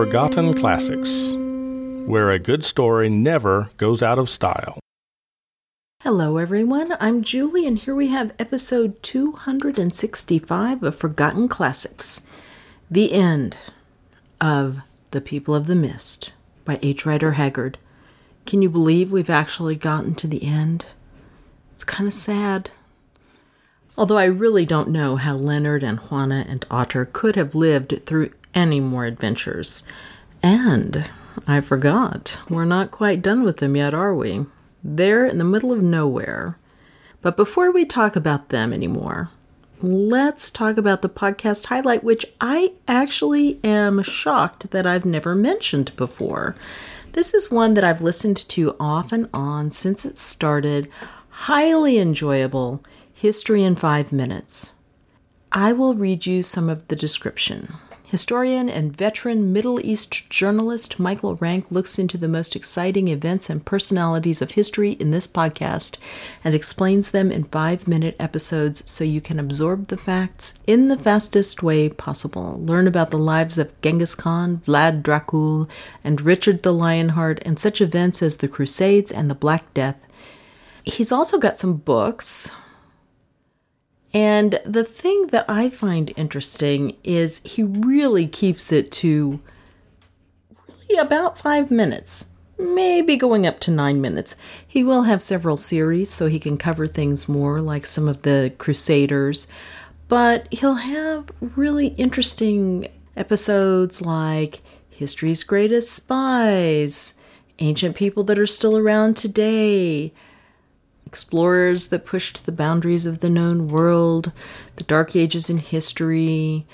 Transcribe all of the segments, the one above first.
Forgotten Classics, where a good story never goes out of style. Hello, everyone. I'm Julie, and here we have episode 265 of Forgotten Classics The End of The People of the Mist by H. Rider Haggard. Can you believe we've actually gotten to the end? It's kind of sad. Although I really don't know how Leonard and Juana and Otter could have lived through any more adventures. And I forgot, we're not quite done with them yet, are we? They're in the middle of nowhere. But before we talk about them anymore, let's talk about the podcast highlight, which I actually am shocked that I've never mentioned before. This is one that I've listened to off and on since it started. Highly enjoyable History in Five Minutes. I will read you some of the description. Historian and veteran Middle East journalist Michael Rank looks into the most exciting events and personalities of history in this podcast and explains them in five minute episodes so you can absorb the facts in the fastest way possible. Learn about the lives of Genghis Khan, Vlad Dracul, and Richard the Lionheart, and such events as the Crusades and the Black Death. He's also got some books and the thing that I find interesting is he really keeps it to really about five minutes, maybe going up to nine minutes. He will have several series so he can cover things more, like some of the Crusaders, but he'll have really interesting episodes like History's Greatest Spies, Ancient People That Are Still Around Today explorers that pushed the boundaries of the known world, the dark ages in history.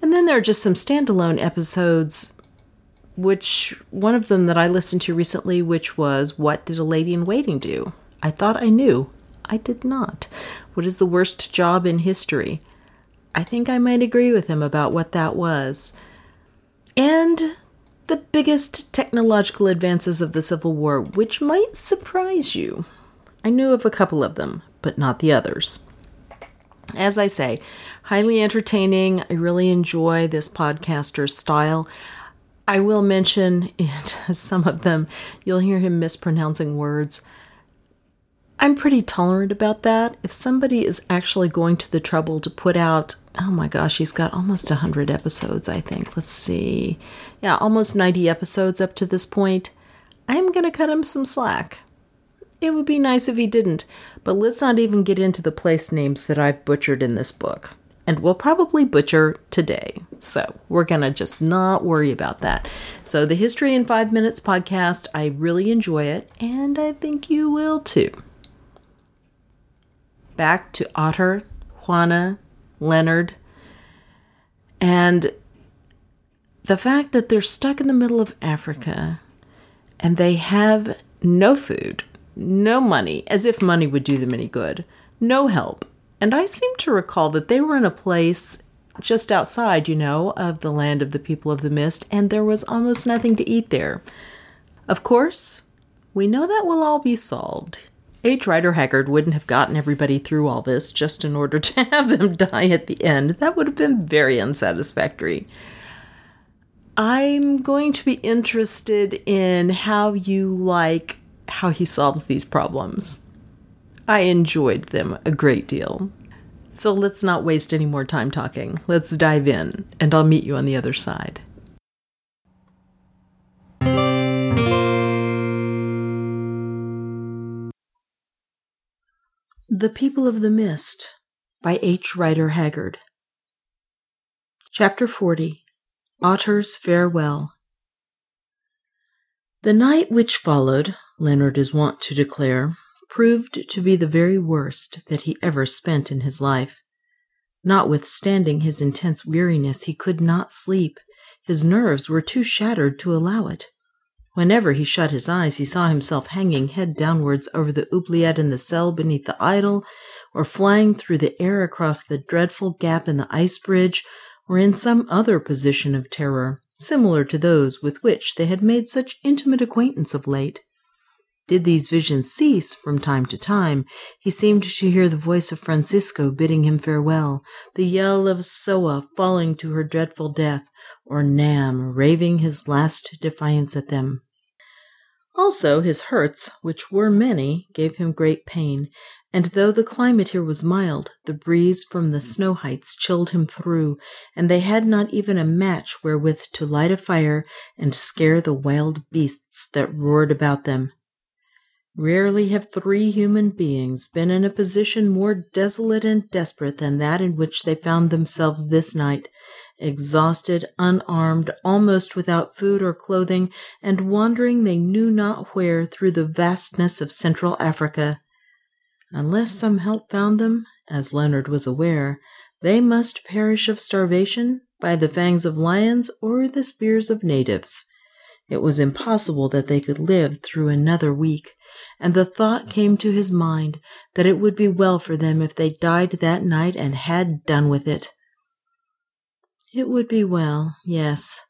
And then there are just some standalone episodes, which one of them that I listened to recently, which was What Did a Lady in Waiting Do? I thought I knew. I did not. What is the worst job in history? I think I might agree with him about what that was. And the biggest technological advances of the Civil War, which might surprise you. I knew of a couple of them, but not the others. As I say, highly entertaining. I really enjoy this podcaster's style. I will mention in some of them, you'll hear him mispronouncing words. I'm pretty tolerant about that. If somebody is actually going to the trouble to put out, oh my gosh, he's got almost 100 episodes, I think. Let's see. Yeah, almost 90 episodes up to this point. I'm going to cut him some slack. It would be nice if he didn't, but let's not even get into the place names that I've butchered in this book. And we'll probably butcher today. So we're going to just not worry about that. So, the History in Five Minutes podcast, I really enjoy it, and I think you will too. Back to Otter, Juana, Leonard, and the fact that they're stuck in the middle of Africa and they have no food no money, as if money would do them any good, no help. And I seem to recall that they were in a place just outside, you know, of the land of the people of the mist, and there was almost nothing to eat there. Of course, we know that will all be solved. H. Rider Haggard wouldn't have gotten everybody through all this just in order to have them die at the end. That would have been very unsatisfactory. I'm going to be interested in how you like how he solves these problems. I enjoyed them a great deal. So let's not waste any more time talking. Let's dive in, and I'll meet you on the other side. The People of the Mist by H. Rider Haggard. Chapter 40 Otter's Farewell. The night which followed Leonard is wont to declare, proved to be the very worst that he ever spent in his life. Notwithstanding his intense weariness, he could not sleep. His nerves were too shattered to allow it. Whenever he shut his eyes, he saw himself hanging head downwards over the oubliette in the cell beneath the idol, or flying through the air across the dreadful gap in the ice bridge, or in some other position of terror, similar to those with which they had made such intimate acquaintance of late. Did these visions cease from time to time, he seemed to hear the voice of Francisco bidding him farewell, the yell of Soa falling to her dreadful death, or Nam raving his last defiance at them. Also, his hurts, which were many, gave him great pain, and though the climate here was mild, the breeze from the snow heights chilled him through, and they had not even a match wherewith to light a fire and scare the wild beasts that roared about them. Rarely have three human beings been in a position more desolate and desperate than that in which they found themselves this night, exhausted, unarmed, almost without food or clothing, and wandering they knew not where through the vastness of Central Africa. Unless some help found them, as Leonard was aware, they must perish of starvation, by the fangs of lions, or the spears of natives. It was impossible that they could live through another week, and the thought came to his mind that it would be well for them if they died that night and had done with it. It would be well, yes,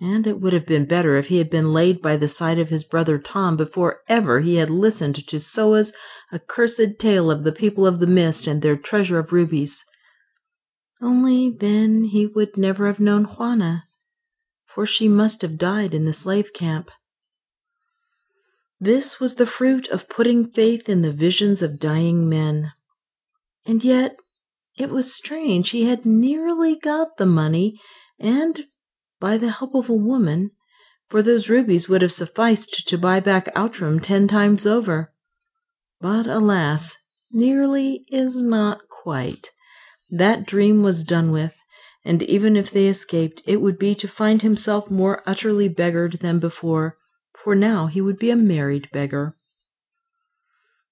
and it would have been better if he had been laid by the side of his brother Tom before ever he had listened to Soa's accursed tale of the people of the mist and their treasure of rubies. Only then he would never have known Juana, for she must have died in the slave camp. This was the fruit of putting faith in the visions of dying men. And yet it was strange he had nearly got the money, and by the help of a woman, for those rubies would have sufficed to buy back Outram ten times over. But alas, nearly is not quite. That dream was done with, and even if they escaped, it would be to find himself more utterly beggared than before, for now he would be a married beggar.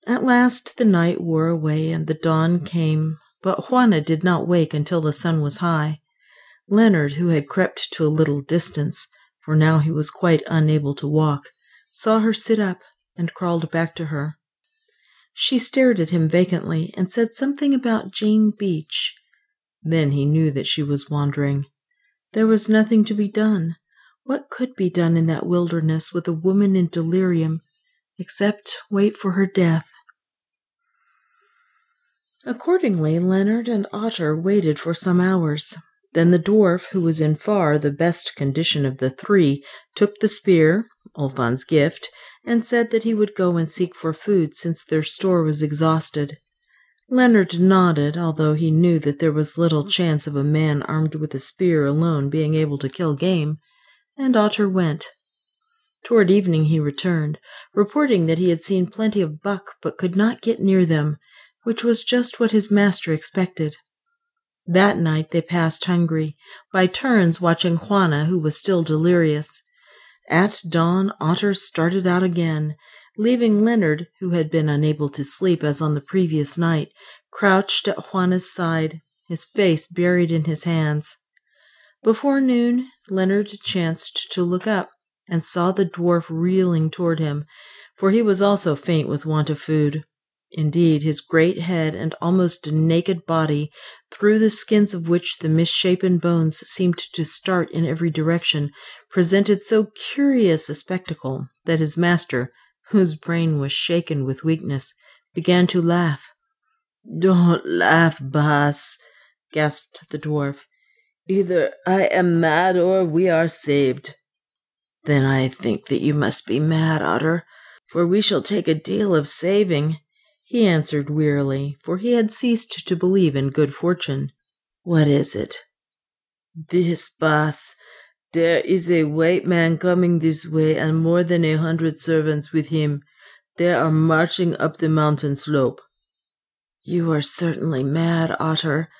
At last the night wore away and the dawn came, but Juana did not wake until the sun was high. Leonard, who had crept to a little distance, for now he was quite unable to walk, saw her sit up and crawled back to her. She stared at him vacantly and said something about Jane Beach. Then he knew that she was wandering. There was nothing to be done. What could be done in that wilderness with a woman in delirium except wait for her death? Accordingly, Leonard and Otter waited for some hours. Then the dwarf, who was in far the best condition of the three, took the spear, Olfan's gift, and said that he would go and seek for food since their store was exhausted. Leonard nodded, although he knew that there was little chance of a man armed with a spear alone being able to kill game, and Otter went. Toward evening he returned, reporting that he had seen plenty of buck but could not get near them, which was just what his master expected. That night they passed hungry, by turns watching Juana, who was still delirious. At dawn, Otter started out again, leaving Leonard, who had been unable to sleep as on the previous night, crouched at Juana's side, his face buried in his hands. Before noon, Leonard chanced to look up and saw the dwarf reeling toward him, for he was also faint with want of food. Indeed, his great head and almost naked body, through the skins of which the misshapen bones seemed to start in every direction, presented so curious a spectacle that his master, whose brain was shaken with weakness, began to laugh. Don't laugh, Baas, gasped the dwarf. Either I am mad or we are saved. Then I think that you must be mad, Otter, for we shall take a deal of saving he answered wearily, for he had ceased to believe in good fortune. What is it? This, Baas. There is a white man coming this way and more than a hundred servants with him. They are marching up the mountain slope. You are certainly mad, Otter,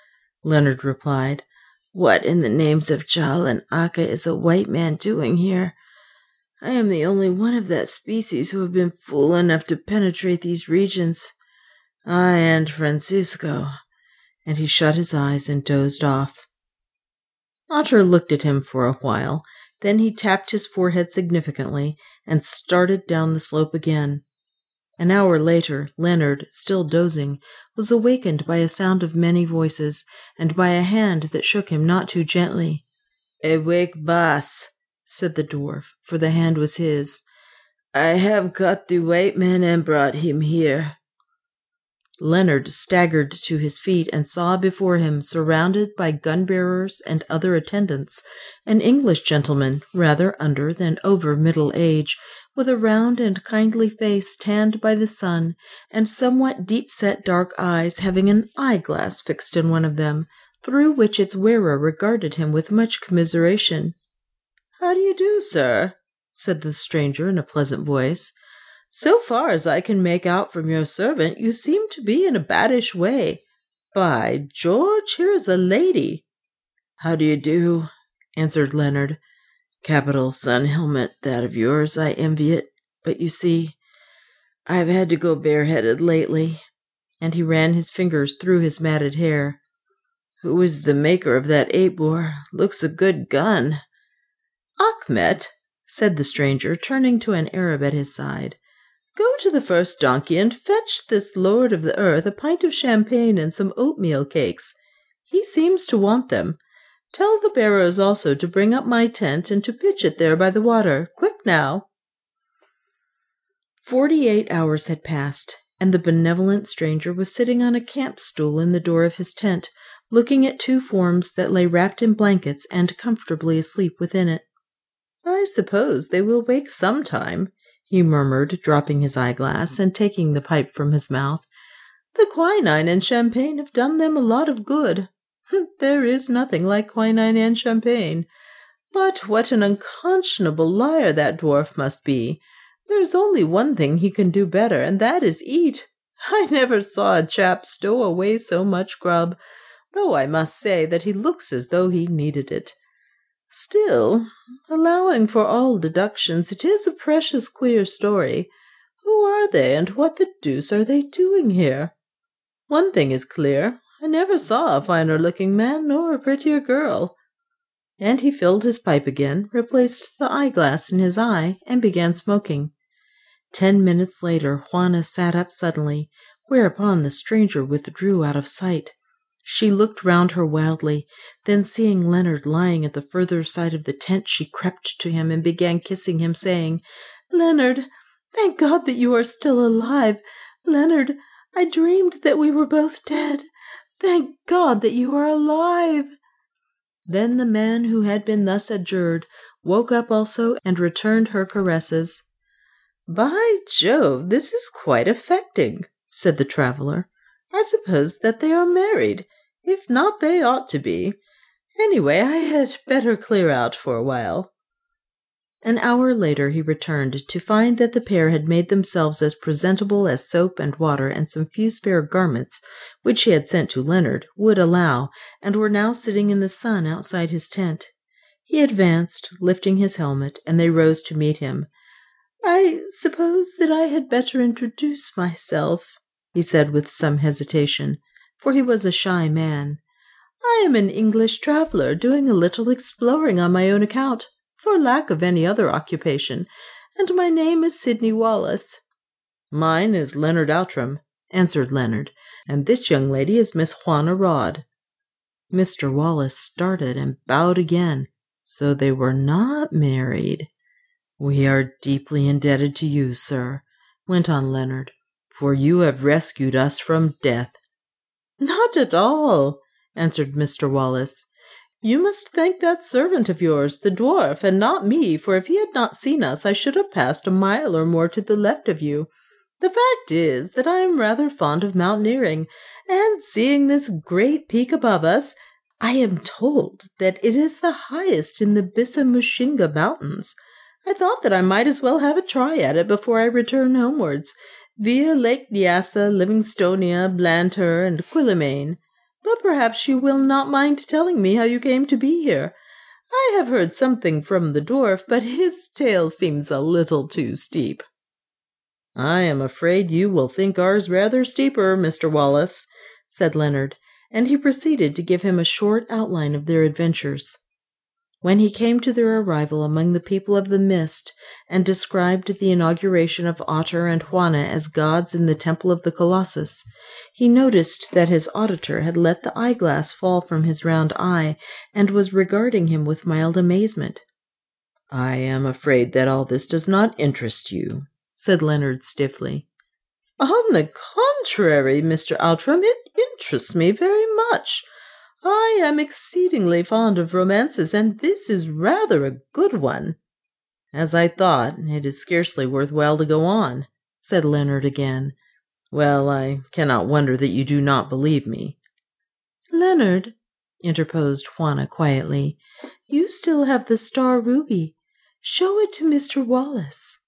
Leonard replied. What in the names of Jal and Aca is a white man doing here? I am the only one of that species who have been fool enough to penetrate these regions. I and Francisco. And he shut his eyes and dozed off. Otter looked at him for a while, then he tapped his forehead significantly and started down the slope again. An hour later, Leonard, still dozing, was awakened by a sound of many voices and by a hand that shook him not too gently. Awake, Baas, said the dwarf, for the hand was his. I have got the white man and brought him here. Leonard staggered to his feet and saw before him, surrounded by gun bearers and other attendants, an English gentleman, rather under than over middle age, with a round and kindly face tanned by the sun, and somewhat deep set dark eyes having an eyeglass fixed in one of them, through which its wearer regarded him with much commiseration. How do you do, sir? said the stranger in a pleasant voice. So far as I can make out from your servant, you seem to be in a baddish way. By George, here is a lady. How do you do? answered Leonard. Capital sun helmet, that of yours. I envy it. But you see, I've had to go bareheaded lately. And he ran his fingers through his matted hair. Who is the maker of that eight bore? Looks a good gun. Achmet, said the stranger, turning to an Arab at his side. Go to the first donkey and fetch this lord of the earth a pint of champagne and some oatmeal cakes. He seems to want them. Tell the bearers also to bring up my tent and to pitch it there by the water. Quick now. Forty eight hours had passed, and the benevolent stranger was sitting on a camp stool in the door of his tent, looking at two forms that lay wrapped in blankets and comfortably asleep within it. I suppose they will wake some time, he murmured, dropping his eyeglass and taking the pipe from his mouth. The quinine and champagne have done them a lot of good. There is nothing like quinine and champagne. But what an unconscionable liar that dwarf must be! There's only one thing he can do better, and that is eat. I never saw a chap stow away so much grub, though I must say that he looks as though he needed it. Still, allowing for all deductions, it is a precious queer story. Who are they, and what the deuce are they doing here? One thing is clear I never saw a finer looking man nor a prettier girl. And he filled his pipe again, replaced the eyeglass in his eye, and began smoking. Ten minutes later, Juana sat up suddenly, whereupon the stranger withdrew out of sight. She looked round her wildly, then seeing Leonard lying at the further side of the tent, she crept to him and began kissing him, saying, Leonard, thank God that you are still alive. Leonard, I dreamed that we were both dead. Thank God that you are alive. Then the man who had been thus adjured woke up also and returned her caresses. By Jove, this is quite affecting, said the traveller. I suppose that they are married. If not, they ought to be. Anyway, I had better clear out for a while. An hour later he returned to find that the pair had made themselves as presentable as soap and water and some few spare garments, which he had sent to Leonard, would allow, and were now sitting in the sun outside his tent. He advanced, lifting his helmet, and they rose to meet him. I suppose that I had better introduce myself, he said with some hesitation, for he was a shy man. I am an English traveller doing a little exploring on my own account, for lack of any other occupation, and my name is Sidney Wallace. Mine is Leonard Outram, answered Leonard, and this young lady is Miss Juana Rodd. Mr. Wallace started and bowed again. So they were not married. We are deeply indebted to you, sir, went on Leonard, for you have rescued us from death. Not at all, answered Mr. Wallace. You must thank that servant of yours, the dwarf, and not me, for if he had not seen us, I should have passed a mile or more to the left of you. The fact is that I am rather fond of mountaineering, and seeing this great peak above us, I am told that it is the highest in the Bisamushinga Mountains. I thought that I might as well have a try at it before I return homewards, via Lake Nyassa, Livingstonia, Blantyre, and Quillimane. But perhaps you will not mind telling me how you came to be here. I have heard something from the dwarf, but his tale seems a little too steep. I am afraid you will think ours rather steeper, Mr. Wallace, said Leonard, and he proceeded to give him a short outline of their adventures. When he came to their arrival among the people of the mist, and described the inauguration of Otter and Juana as gods in the temple of the Colossus, he noticed that his auditor had let the eyeglass fall from his round eye, and was regarding him with mild amazement. I am afraid that all this does not interest you, said Leonard stiffly. On the contrary, Mr. Outram, it interests me very much. I am exceedingly fond of romances, and this is rather a good one. As I thought, it is scarcely worth while to go on, said Leonard again. Well, I cannot wonder that you do not believe me. Leonard, interposed Juana quietly, you still have the star ruby. Show it to Mr. Wallace.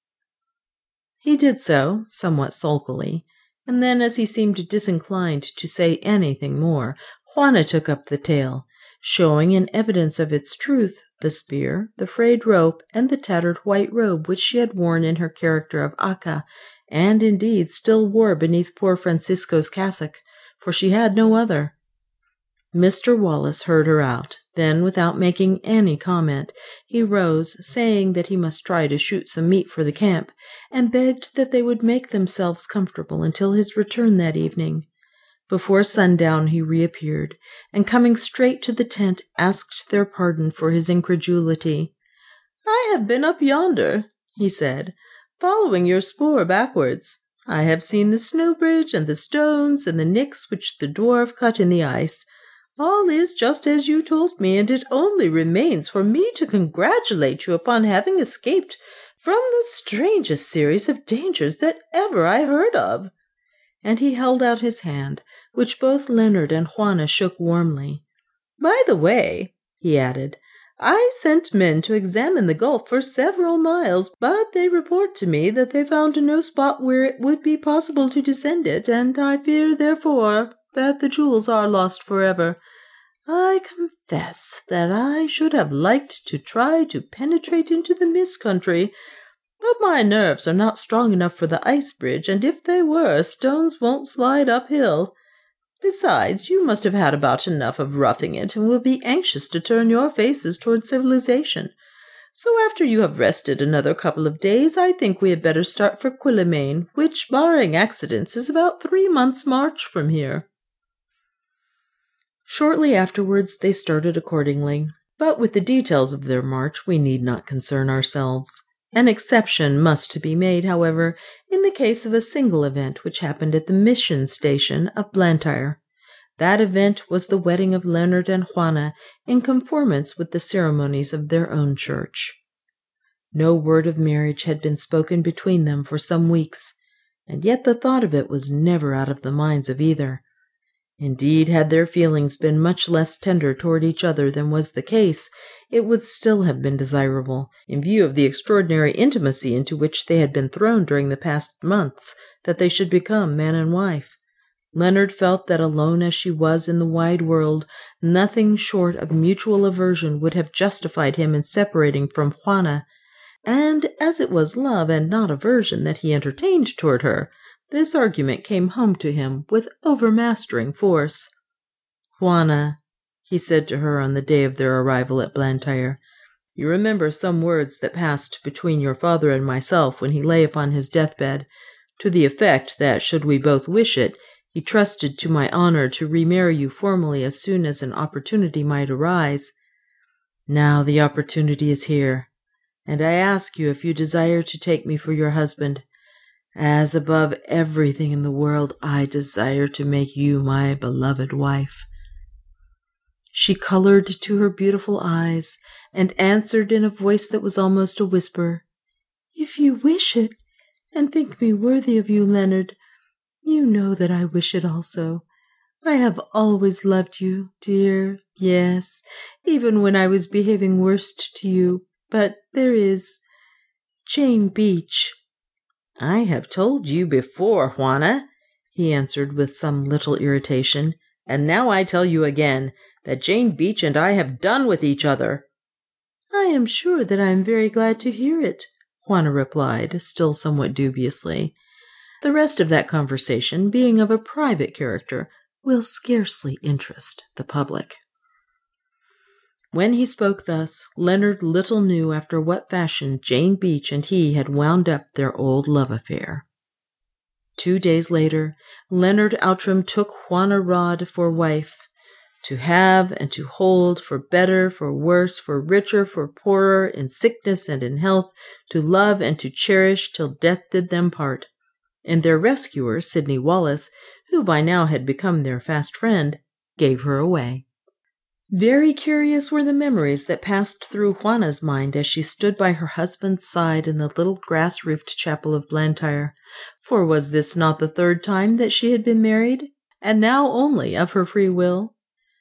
He did so, somewhat sulkily, and then, as he seemed disinclined to say anything more, Juana took up the tale, showing in evidence of its truth the spear, the frayed rope, and the tattered white robe which she had worn in her character of Aca, and indeed still wore beneath poor Francisco's cassock, for she had no other. Mr. Wallace heard her out. Then, without making any comment, he rose, saying that he must try to shoot some meat for the camp, and begged that they would make themselves comfortable until his return that evening. Before sundown he reappeared, and coming straight to the tent, asked their pardon for his incredulity. I have been up yonder, he said, following your spoor backwards. I have seen the snow bridge and the stones and the nicks which the dwarf cut in the ice. All is just as you told me, and it only remains for me to congratulate you upon having escaped from the strangest series of dangers that ever I heard of and he held out his hand, which both Leonard and Juana shook warmly. By the way, he added, I sent men to examine the gulf for several miles, but they report to me that they found no spot where it would be possible to descend it, and I fear, therefore, that the jewels are lost forever. I confess that I should have liked to try to penetrate into the mist country, but my nerves are not strong enough for the ice bridge, and if they were, stones won't slide uphill. Besides, you must have had about enough of roughing it, and will be anxious to turn your faces toward civilization. So after you have rested another couple of days, I think we had better start for Quillimane, which, barring accidents, is about three months' march from here. Shortly afterwards they started accordingly, but with the details of their march we need not concern ourselves. An exception must be made, however, in the case of a single event which happened at the mission station of Blantyre. That event was the wedding of Leonard and Juana in conformance with the ceremonies of their own church. No word of marriage had been spoken between them for some weeks, and yet the thought of it was never out of the minds of either. Indeed, had their feelings been much less tender toward each other than was the case, it would still have been desirable, in view of the extraordinary intimacy into which they had been thrown during the past months, that they should become man and wife. Leonard felt that alone as she was in the wide world, nothing short of mutual aversion would have justified him in separating from Juana, and as it was love and not aversion that he entertained toward her, this argument came home to him with overmastering force. Juana, he said to her on the day of their arrival at Blantyre, you remember some words that passed between your father and myself when he lay upon his deathbed, to the effect that, should we both wish it, he trusted to my honor to remarry you formally as soon as an opportunity might arise. Now the opportunity is here, and I ask you if you desire to take me for your husband. As above everything in the world, I desire to make you my beloved wife. She colored to her beautiful eyes and answered in a voice that was almost a whisper, If you wish it, and think me worthy of you, Leonard, you know that I wish it also. I have always loved you, dear, yes, even when I was behaving worst to you. But there is Jane Beach. I have told you before, Juana, he answered with some little irritation, and now I tell you again that Jane Beach and I have done with each other. I am sure that I am very glad to hear it, Juana replied, still somewhat dubiously. The rest of that conversation, being of a private character, will scarcely interest the public. When he spoke thus, Leonard little knew after what fashion Jane Beach and he had wound up their old love affair. Two days later, Leonard Outram took Juana Rodd for wife, to have and to hold, for better, for worse, for richer, for poorer, in sickness and in health, to love and to cherish till death did them part. and their rescuer, Sidney Wallace, who by now had become their fast friend, gave her away. Very curious were the memories that passed through Juana's mind as she stood by her husband's side in the little grass roofed chapel of Blantyre, for was this not the third time that she had been married, and now only of her free will?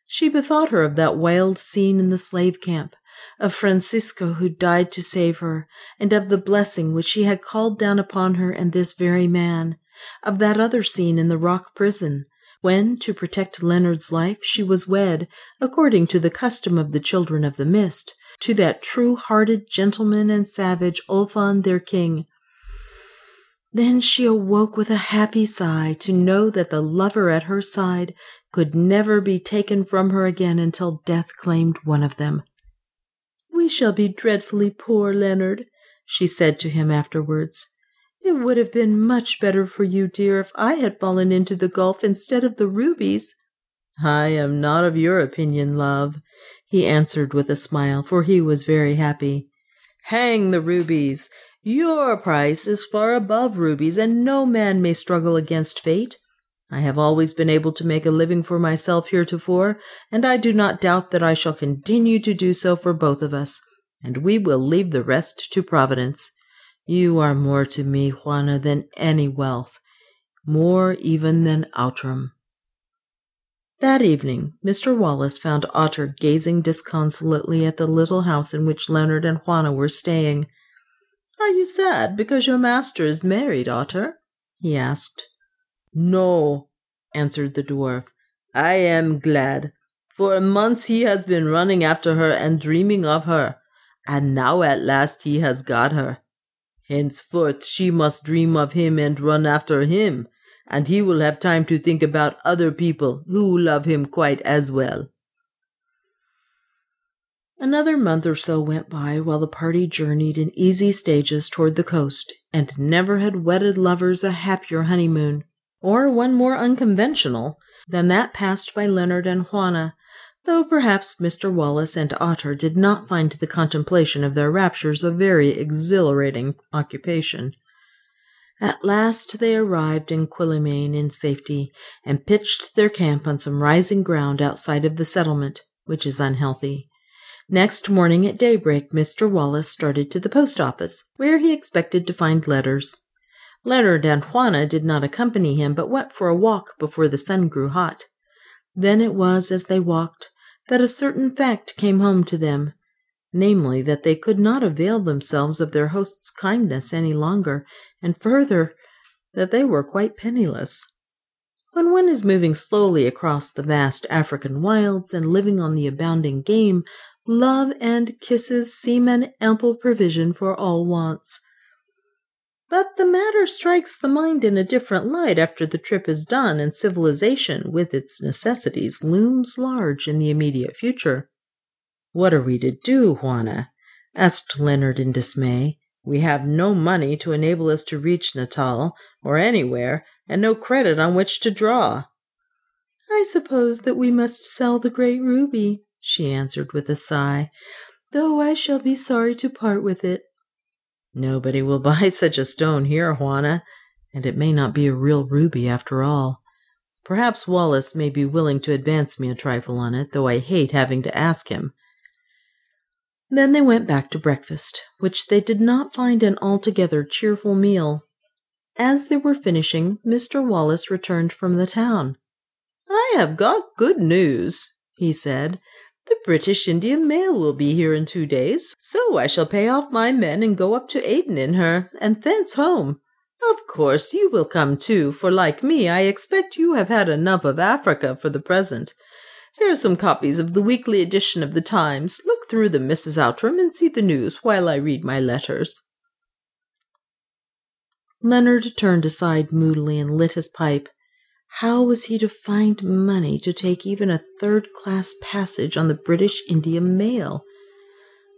She bethought her of that wild scene in the slave camp, of Francisco who died to save her, and of the blessing which he had called down upon her and this very man, of that other scene in the rock prison, when, to protect Leonard's life, she was wed, according to the custom of the children of the mist, to that true hearted gentleman and savage Olfan their king. Then she awoke with a happy sigh to know that the lover at her side could never be taken from her again until death claimed one of them. We shall be dreadfully poor, Leonard, she said to him afterwards. It would have been much better for you, dear, if I had fallen into the gulf instead of the rubies. I am not of your opinion, love, he answered with a smile, for he was very happy. Hang the rubies! Your price is far above rubies, and no man may struggle against fate. I have always been able to make a living for myself heretofore, and I do not doubt that I shall continue to do so for both of us, and we will leave the rest to Providence. You are more to me, Juana, than any wealth, more even than Outram. That evening, Mr. Wallace found Otter gazing disconsolately at the little house in which Leonard and Juana were staying. Are you sad because your master is married, Otter? he asked. No, answered the dwarf. I am glad. For months he has been running after her and dreaming of her, and now at last he has got her. Henceforth she must dream of him and run after him, and he will have time to think about other people who love him quite as well. Another month or so went by while the party journeyed in easy stages toward the coast, and never had wedded lovers a happier honeymoon, or one more unconventional, than that passed by Leonard and Juana though perhaps Mr. Wallace and Otter did not find the contemplation of their raptures a very exhilarating occupation. At last they arrived in Quillimane in safety, and pitched their camp on some rising ground outside of the settlement, which is unhealthy. Next morning at daybreak, Mr. Wallace started to the post office, where he expected to find letters. Leonard and Juana did not accompany him, but went for a walk before the sun grew hot. Then it was, as they walked, that a certain fact came home to them, namely, that they could not avail themselves of their host's kindness any longer, and further, that they were quite penniless. When one is moving slowly across the vast African wilds and living on the abounding game, love and kisses seem an ample provision for all wants. But the matter strikes the mind in a different light after the trip is done and civilization, with its necessities, looms large in the immediate future. What are we to do, Juana? asked Leonard in dismay. We have no money to enable us to reach Natal or anywhere, and no credit on which to draw. I suppose that we must sell the great ruby, she answered with a sigh, though I shall be sorry to part with it. Nobody will buy such a stone here, Juana, and it may not be a real ruby after all. Perhaps Wallace may be willing to advance me a trifle on it, though I hate having to ask him. Then they went back to breakfast, which they did not find an altogether cheerful meal. As they were finishing, Mr. Wallace returned from the town. I have got good news, he said, the British India mail will be here in two days, so I shall pay off my men and go up to Aden in her, and thence home. Of course, you will come too, for like me, I expect you have had enough of Africa for the present. Here are some copies of the weekly edition of the Times. Look through them, Mrs. Outram, and see the news while I read my letters. Leonard turned aside moodily and lit his pipe. How was he to find money to take even a third class passage on the British India mail?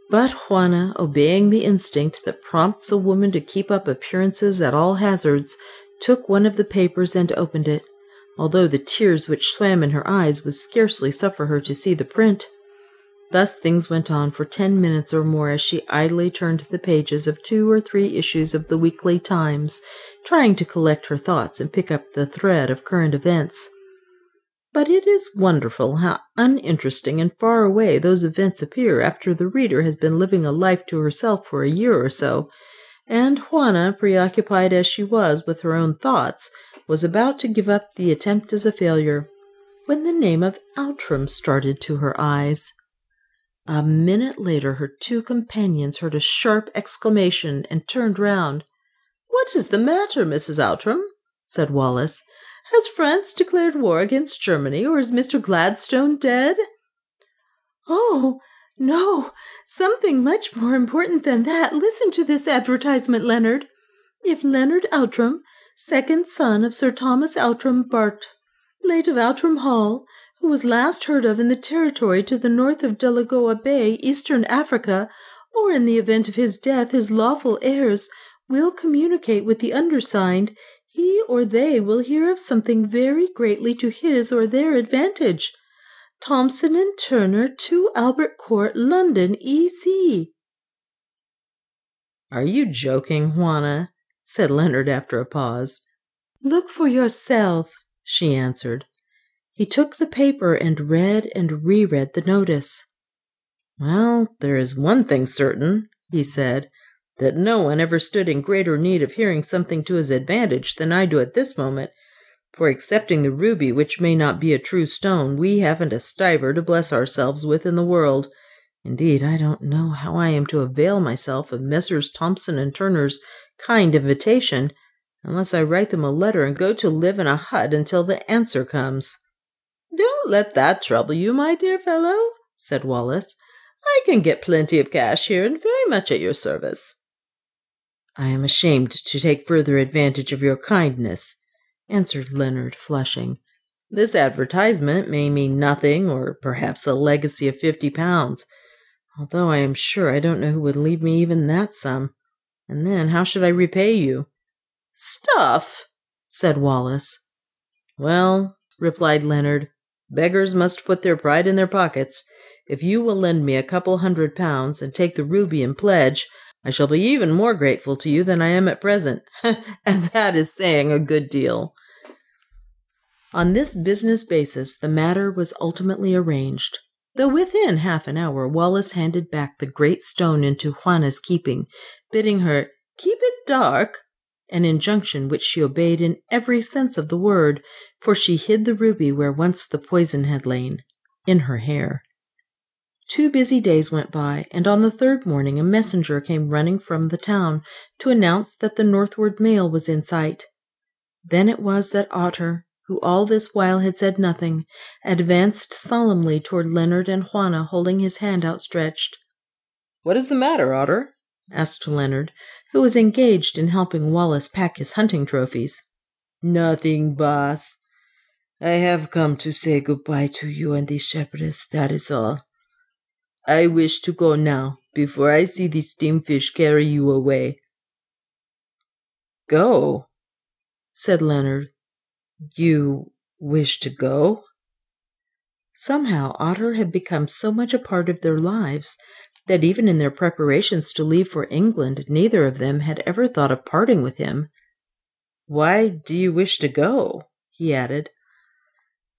But Juana, obeying the instinct that prompts a woman to keep up appearances at all hazards, took one of the papers and opened it, although the tears which swam in her eyes would scarcely suffer her to see the print. Thus things went on for ten minutes or more as she idly turned the pages of two or three issues of the Weekly Times, trying to collect her thoughts and pick up the thread of current events. But it is wonderful how uninteresting and far away those events appear after the reader has been living a life to herself for a year or so, and Juana, preoccupied as she was with her own thoughts, was about to give up the attempt as a failure, when the name of Outram started to her eyes. A minute later, her two companions heard a sharp exclamation and turned round. What is the matter, Mrs. Outram? said Wallace. Has France declared war against Germany, or is Mr. Gladstone dead? Oh, no, something much more important than that. Listen to this advertisement, Leonard. If Leonard Outram, second son of Sir Thomas Outram Bart, late of Outram Hall, who was last heard of in the territory to the north of Delagoa Bay, Eastern Africa, or in the event of his death, his lawful heirs, will communicate with the undersigned, he or they will hear of something very greatly to his or their advantage. Thompson and Turner, 2 Albert Court, London, E.C. Are you joking, Juana? said Leonard after a pause. Look for yourself, she answered. He took the paper and read and reread the notice. Well, there is one thing certain, he said that no one ever stood in greater need of hearing something to his advantage than I do at this moment. For excepting the ruby, which may not be a true stone, we haven't a stiver to bless ourselves with in the world. Indeed, I don't know how I am to avail myself of Messrs. Thompson and Turner's kind invitation, unless I write them a letter and go to live in a hut until the answer comes. Don't let that trouble you, my dear fellow, said Wallace. I can get plenty of cash here and very much at your service. I am ashamed to take further advantage of your kindness, answered Leonard, flushing. This advertisement may mean nothing, or perhaps a legacy of fifty pounds, although I am sure I don't know who would leave me even that sum. And then how should I repay you? Stuff, said Wallace. Well, replied Leonard, beggars must put their pride in their pockets. If you will lend me a couple hundred pounds and take the ruby in pledge, I shall be even more grateful to you than I am at present, and that is saying a good deal. On this business basis, the matter was ultimately arranged. Though within half an hour, Wallace handed back the great stone into Juana's keeping, bidding her keep it dark, an injunction which she obeyed in every sense of the word, for she hid the ruby where once the poison had lain, in her hair. Two busy days went by, and on the third morning a messenger came running from the town to announce that the northward mail was in sight. Then it was that Otter, who all this while had said nothing, advanced solemnly toward Leonard and Juana, holding his hand outstretched. What is the matter, Otter? asked Leonard, who was engaged in helping Wallace pack his hunting trophies. Nothing, boss. I have come to say good-bye to you and the shepherdess, that is all. I wish to go now, before I see the steamfish carry you away. Go, said Leonard. You wish to go? Somehow Otter had become so much a part of their lives that even in their preparations to leave for England, neither of them had ever thought of parting with him. Why do you wish to go? he added.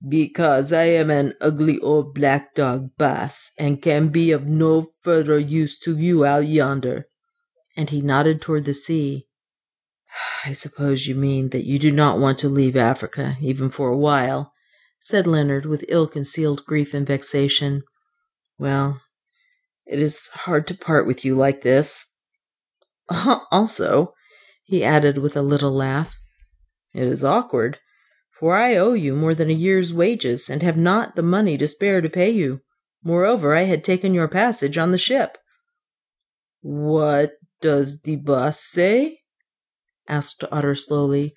Because I am an ugly old black dog, Baas, and can be of no further use to you out yonder. And he nodded toward the sea. I suppose you mean that you do not want to leave Africa, even for a while, said Leonard with ill concealed grief and vexation. Well, it is hard to part with you like this. Uh-huh, also, he added with a little laugh, it is awkward for I owe you more than a year's wages, and have not the money to spare to pay you. Moreover, I had taken your passage on the ship. What does the boss say? asked Otter slowly.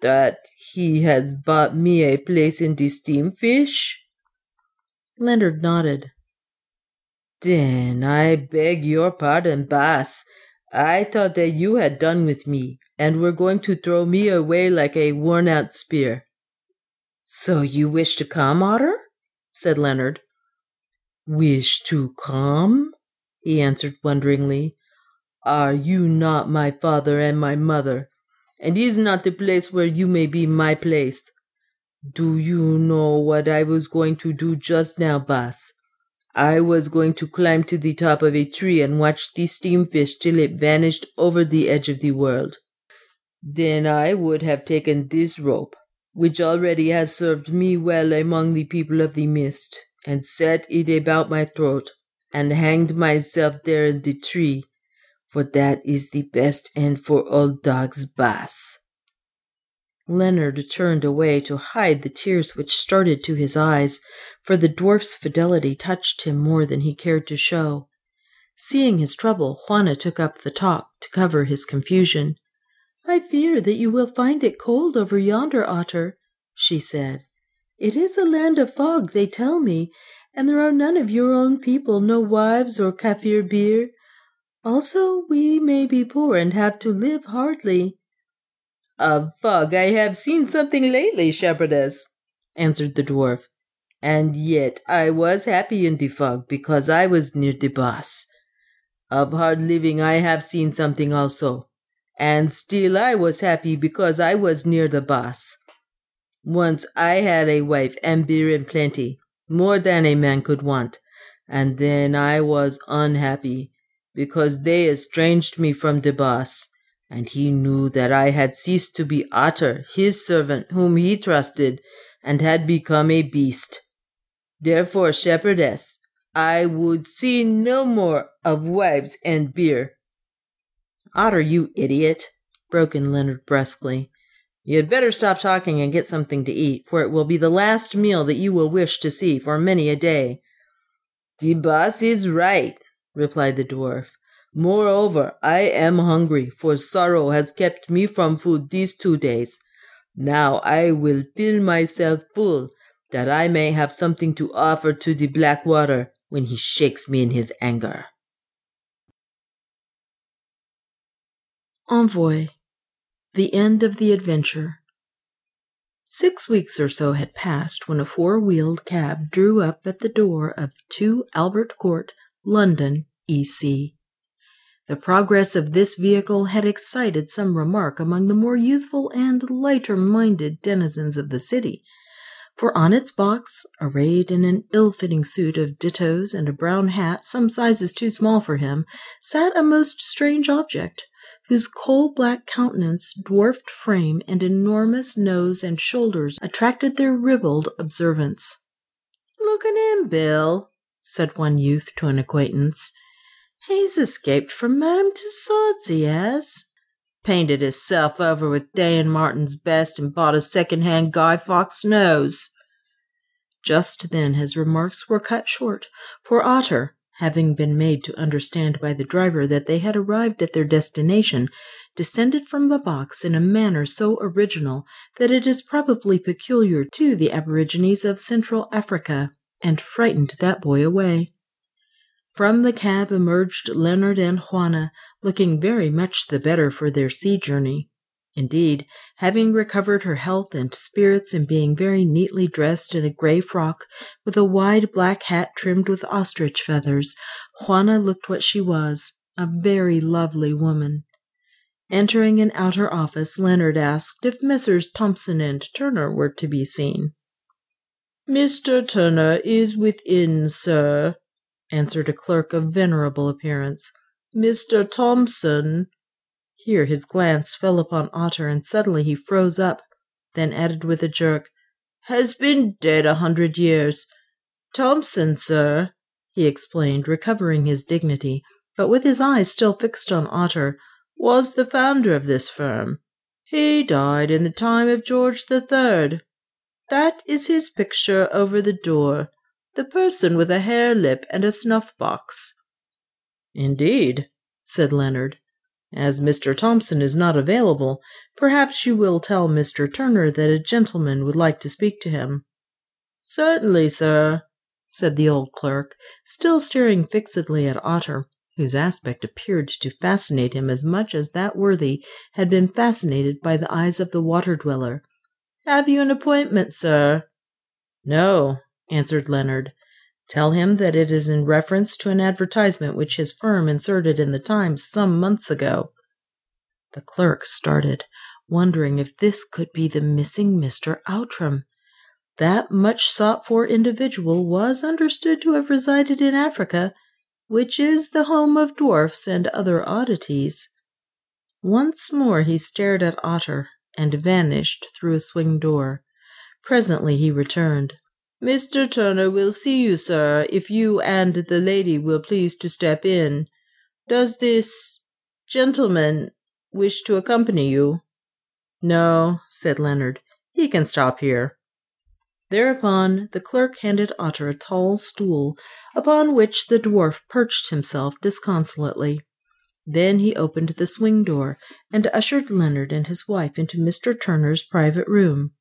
That he has bought me a place in the steamfish? Leonard nodded. Then I beg your pardon, boss. I thought that you had done with me, and were going to throw me away like a worn out spear. So you wish to come, Otter? said Leonard. Wish to come? he answered wonderingly. Are you not my father and my mother? And is not the place where you may be my place? Do you know what I was going to do just now, Baas? I was going to climb to the top of a tree and watch the steamfish till it vanished over the edge of the world. Then I would have taken this rope, which already has served me well among the people of the mist, and set it about my throat, and hanged myself there in the tree, for that is the best end for old dogs, Baas. Leonard turned away to hide the tears which started to his eyes, for the dwarf's fidelity touched him more than he cared to show. Seeing his trouble, Juana took up the talk to cover his confusion. I fear that you will find it cold over yonder, Otter, she said. It is a land of fog, they tell me, and there are none of your own people, no wives or Kaffir beer. Also, we may be poor and have to live hardly. Of fog I have seen something lately, shepherdess, answered the dwarf. And yet I was happy in the fog because I was near the Baas. Of hard living I have seen something also, and still I was happy because I was near the Baas. Once I had a wife and beer in plenty, more than a man could want, and then I was unhappy because they estranged me from the Baas and he knew that I had ceased to be Otter, his servant, whom he trusted, and had become a beast. Therefore, shepherdess, I would see no more of wives and beer. Otter, you idiot, broke in Leonard brusquely. You had better stop talking and get something to eat, for it will be the last meal that you will wish to see for many a day. The Baas is right, replied the dwarf. Moreover, I am hungry, for sorrow has kept me from food these two days. Now I will fill myself full, that I may have something to offer to the black water when he shakes me in his anger. Envoy The End of the Adventure Six weeks or so had passed when a four wheeled cab drew up at the door of 2 Albert Court, London, E.C. The progress of this vehicle had excited some remark among the more youthful and lighter minded denizens of the city, for on its box, arrayed in an ill fitting suit of dittos and a brown hat some sizes too small for him, sat a most strange object, whose coal black countenance, dwarfed frame, and enormous nose and shoulders attracted their ribald observance. Look at him, Bill, said one youth to an acquaintance. He's escaped from Madame Tussaud's, he has. Painted hisself over with Day and Martin's best and bought a second-hand Guy Fawkes nose. Just then his remarks were cut short, for Otter, having been made to understand by the driver that they had arrived at their destination, descended from the box in a manner so original that it is probably peculiar to the aborigines of Central Africa, and frightened that boy away. From the cab emerged Leonard and Juana, looking very much the better for their sea journey. Indeed, having recovered her health and spirits and being very neatly dressed in a grey frock with a wide black hat trimmed with ostrich feathers, Juana looked what she was, a very lovely woman. Entering an outer office, Leonard asked if Messrs. Thompson and Turner were to be seen. Mr. Turner is within, sir, answered a clerk of venerable appearance. Mr. Thompson. Here his glance fell upon Otter, and suddenly he froze up, then added with a jerk, Has been dead a hundred years. Thompson, sir, he explained, recovering his dignity, but with his eyes still fixed on Otter, was the founder of this firm. He died in the time of George the Third. That is his picture over the door the person with a hare lip and a snuff box. Indeed, said Leonard. As Mr. Thompson is not available, perhaps you will tell Mr. Turner that a gentleman would like to speak to him. Certainly, sir, said the old clerk, still staring fixedly at Otter, whose aspect appeared to fascinate him as much as that worthy had been fascinated by the eyes of the water dweller. Have you an appointment, sir? No, answered Leonard. Tell him that it is in reference to an advertisement which his firm inserted in the Times some months ago. The clerk started, wondering if this could be the missing Mr. Outram. That much sought for individual was understood to have resided in Africa, which is the home of dwarfs and other oddities. Once more he stared at Otter and vanished through a swing door. Presently he returned. Mr. Turner will see you, sir, if you and the lady will please to step in. Does this gentleman wish to accompany you? No, said Leonard. He can stop here. Thereupon the clerk handed Otter a tall stool, upon which the dwarf perched himself disconsolately. Then he opened the swing door and ushered Leonard and his wife into Mr. Turner's private room.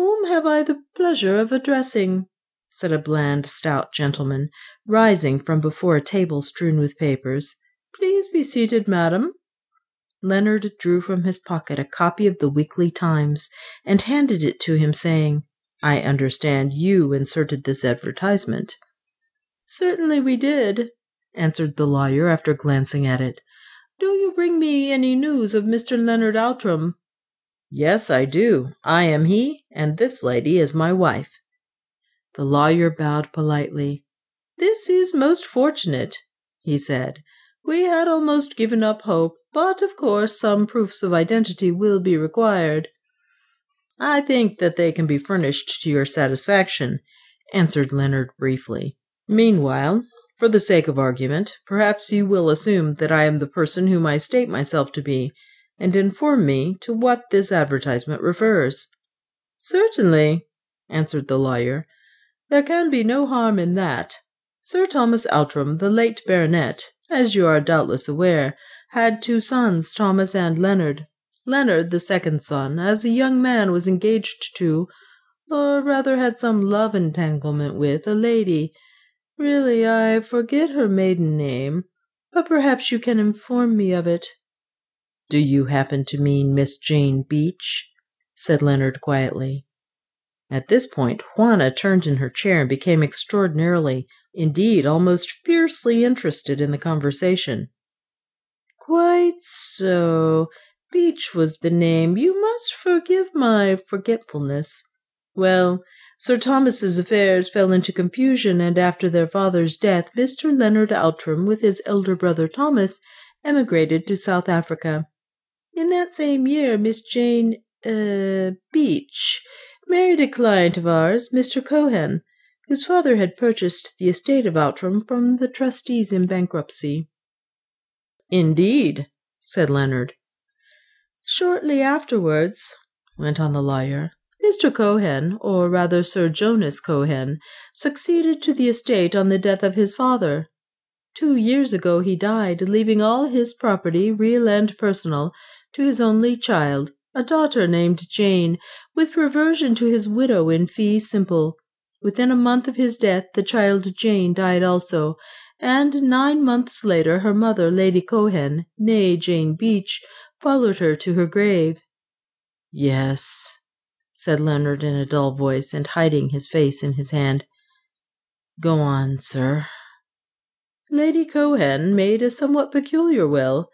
Whom have I the pleasure of addressing? said a bland, stout gentleman, rising from before a table strewn with papers. Please be seated, madam. Leonard drew from his pocket a copy of the Weekly Times and handed it to him, saying, I understand you inserted this advertisement. Certainly we did, answered the lawyer after glancing at it. Do you bring me any news of Mr. Leonard Outram? Yes, I do. I am he, and this lady is my wife. The lawyer bowed politely. This is most fortunate, he said. We had almost given up hope, but of course some proofs of identity will be required. I think that they can be furnished to your satisfaction, answered Leonard briefly. Meanwhile, for the sake of argument, perhaps you will assume that I am the person whom I state myself to be, and inform me to what this advertisement refers. Certainly, answered the lawyer. There can be no harm in that. Sir Thomas Outram, the late baronet, as you are doubtless aware, had two sons, Thomas and Leonard. Leonard, the second son, as a young man was engaged to, or rather had some love entanglement with, a lady. Really, I forget her maiden name, but perhaps you can inform me of it. Do you happen to mean Miss Jane Beach? Said Leonard quietly. At this point, Juana turned in her chair and became extraordinarily, indeed almost fiercely interested in the conversation. Quite so. Beach was the name. You must forgive my forgetfulness. Well, Sir Thomas's affairs fell into confusion, and after their father's death, Mr. Leonard Outram, with his elder brother Thomas, emigrated to South Africa. In that same year, Miss Jane uh, Beach married a client of ours, Mr. Cohen, whose father had purchased the estate of Outram from the trustees in bankruptcy. Indeed, said Leonard. Shortly afterwards, went on the lawyer, Mr. Cohen, or rather Sir Jonas Cohen, succeeded to the estate on the death of his father. Two years ago he died, leaving all his property, real and personal, to his only child, a daughter named Jane, with reversion to his widow in fee simple. Within a month of his death, the child Jane died also, and nine months later her mother, Lady Cohen, née Jane Beach, followed her to her grave. Yes, said Leonard in a dull voice, and hiding his face in his hand. Go on, sir. Lady Cohen made a somewhat peculiar will.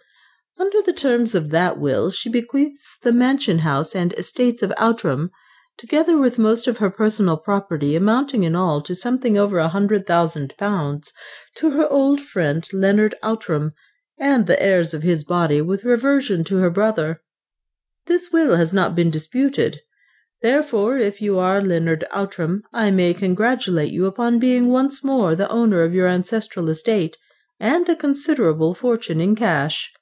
Under the terms of that will, she bequeaths the mansion house and estates of Outram, together with most of her personal property, amounting in all to something over a hundred thousand pounds, to her old friend Leonard Outram, and the heirs of his body, with reversion to her brother. This will has not been disputed. Therefore, if you are Leonard Outram, I may congratulate you upon being once more the owner of your ancestral estate, and a considerable fortune in cash.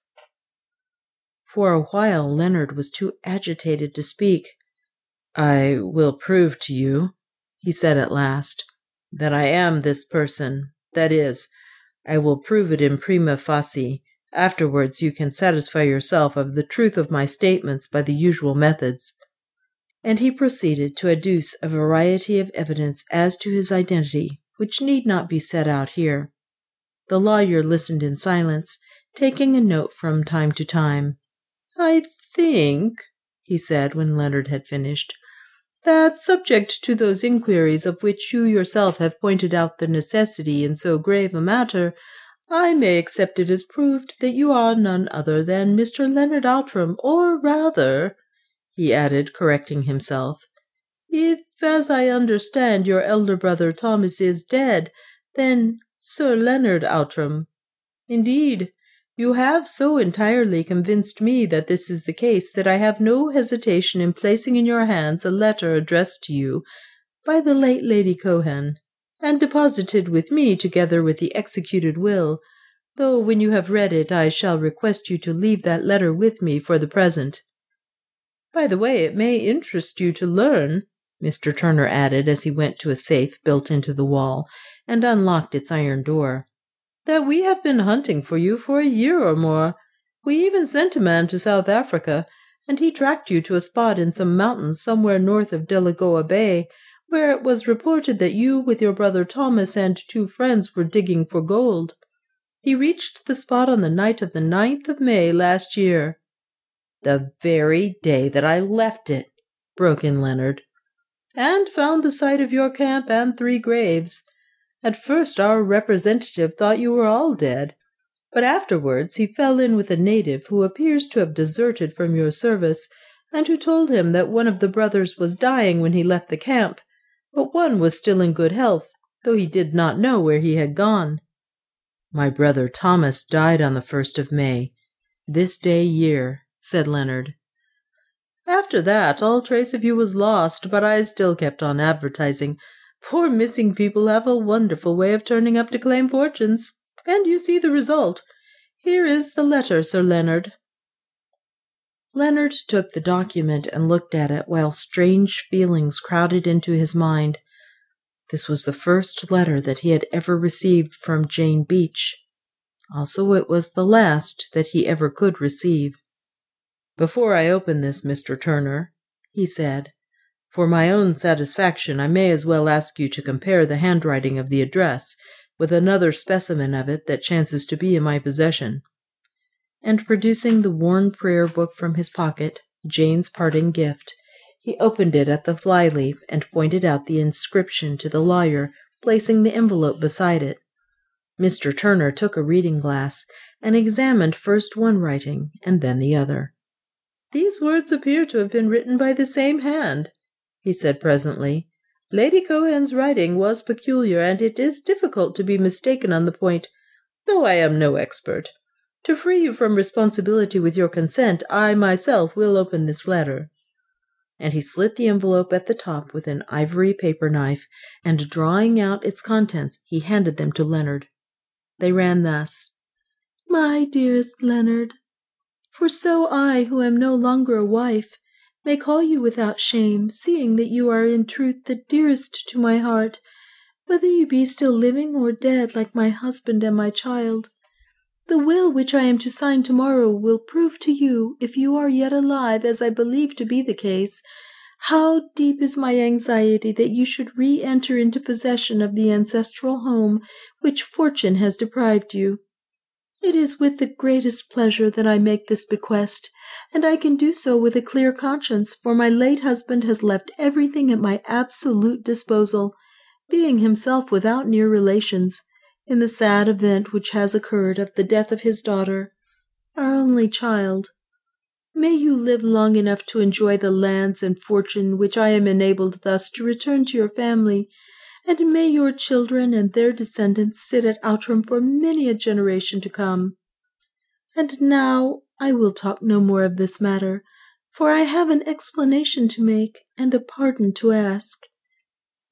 For a while Leonard was too agitated to speak. I will prove to you, he said at last, that I am this person. That is, I will prove it in prima facie. Afterwards, you can satisfy yourself of the truth of my statements by the usual methods. And he proceeded to adduce a variety of evidence as to his identity, which need not be set out here. The lawyer listened in silence, taking a note from time to time. I think, he said when Leonard had finished, that, subject to those inquiries of which you yourself have pointed out the necessity in so grave a matter, I may accept it as proved that you are none other than Mr. Leonard Outram, or rather, he added, correcting himself, if, as I understand, your elder brother Thomas is dead, then Sir Leonard Outram. Indeed, you have so entirely convinced me that this is the case that I have no hesitation in placing in your hands a letter addressed to you by the late Lady Cohen, and deposited with me together with the executed will, though when you have read it I shall request you to leave that letter with me for the present. By the way, it may interest you to learn, Mr. Turner added as he went to a safe built into the wall and unlocked its iron door that we have been hunting for you for a year or more. We even sent a man to South Africa, and he tracked you to a spot in some mountains somewhere north of Delagoa Bay, where it was reported that you, with your brother Thomas and two friends, were digging for gold. He reached the spot on the night of the ninth of May last year. The very day that I left it, broke in Leonard. And found the site of your camp and three graves. At first our representative thought you were all dead, but afterwards he fell in with a native who appears to have deserted from your service, and who told him that one of the brothers was dying when he left the camp, but one was still in good health, though he did not know where he had gone. My brother Thomas died on the first of May, this day year, said Leonard. After that, all trace of you was lost, but I still kept on advertising, Poor missing people have a wonderful way of turning up to claim fortunes, and you see the result. Here is the letter, Sir Leonard. Leonard took the document and looked at it while strange feelings crowded into his mind. This was the first letter that he had ever received from Jane Beach. Also, it was the last that he ever could receive. Before I open this, Mr. Turner, he said, for my own satisfaction, I may as well ask you to compare the handwriting of the address with another specimen of it that chances to be in my possession. And producing the worn prayer book from his pocket, Jane's parting gift, he opened it at the fly leaf and pointed out the inscription to the lawyer, placing the envelope beside it. Mr. Turner took a reading glass and examined first one writing and then the other. These words appear to have been written by the same hand, he said presently. Lady Cohen's writing was peculiar, and it is difficult to be mistaken on the point, though I am no expert. To free you from responsibility with your consent, I myself will open this letter. And he slit the envelope at the top with an ivory paper knife, and drawing out its contents, he handed them to Leonard. They ran thus My dearest Leonard, for so I, who am no longer a wife, may call you without shame, seeing that you are in truth the dearest to my heart, whether you be still living or dead like my husband and my child. The will which I am to sign tomorrow will prove to you, if you are yet alive, as I believe to be the case, how deep is my anxiety that you should re enter into possession of the ancestral home which fortune has deprived you. It is with the greatest pleasure that I make this bequest, and I can do so with a clear conscience, for my late husband has left everything at my absolute disposal, being himself without near relations, in the sad event which has occurred of the death of his daughter, our only child. May you live long enough to enjoy the lands and fortune which I am enabled thus to return to your family and may your children and their descendants sit at Outram for many a generation to come. And now I will talk no more of this matter, for I have an explanation to make and a pardon to ask.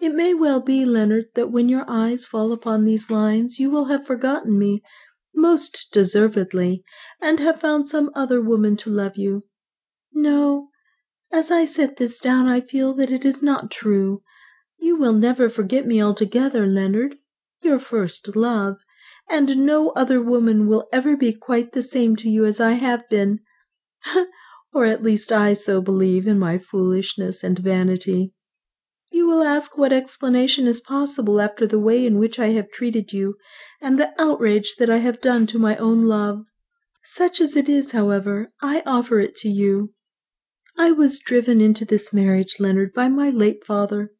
It may well be, Leonard, that when your eyes fall upon these lines you will have forgotten me, most deservedly, and have found some other woman to love you. No, as I set this down, I feel that it is not true, you will never forget me altogether, Leonard, your first love, and no other woman will ever be quite the same to you as I have been. or at least I so believe in my foolishness and vanity. You will ask what explanation is possible after the way in which I have treated you, and the outrage that I have done to my own love. Such as it is, however, I offer it to you. I was driven into this marriage, Leonard, by my late father,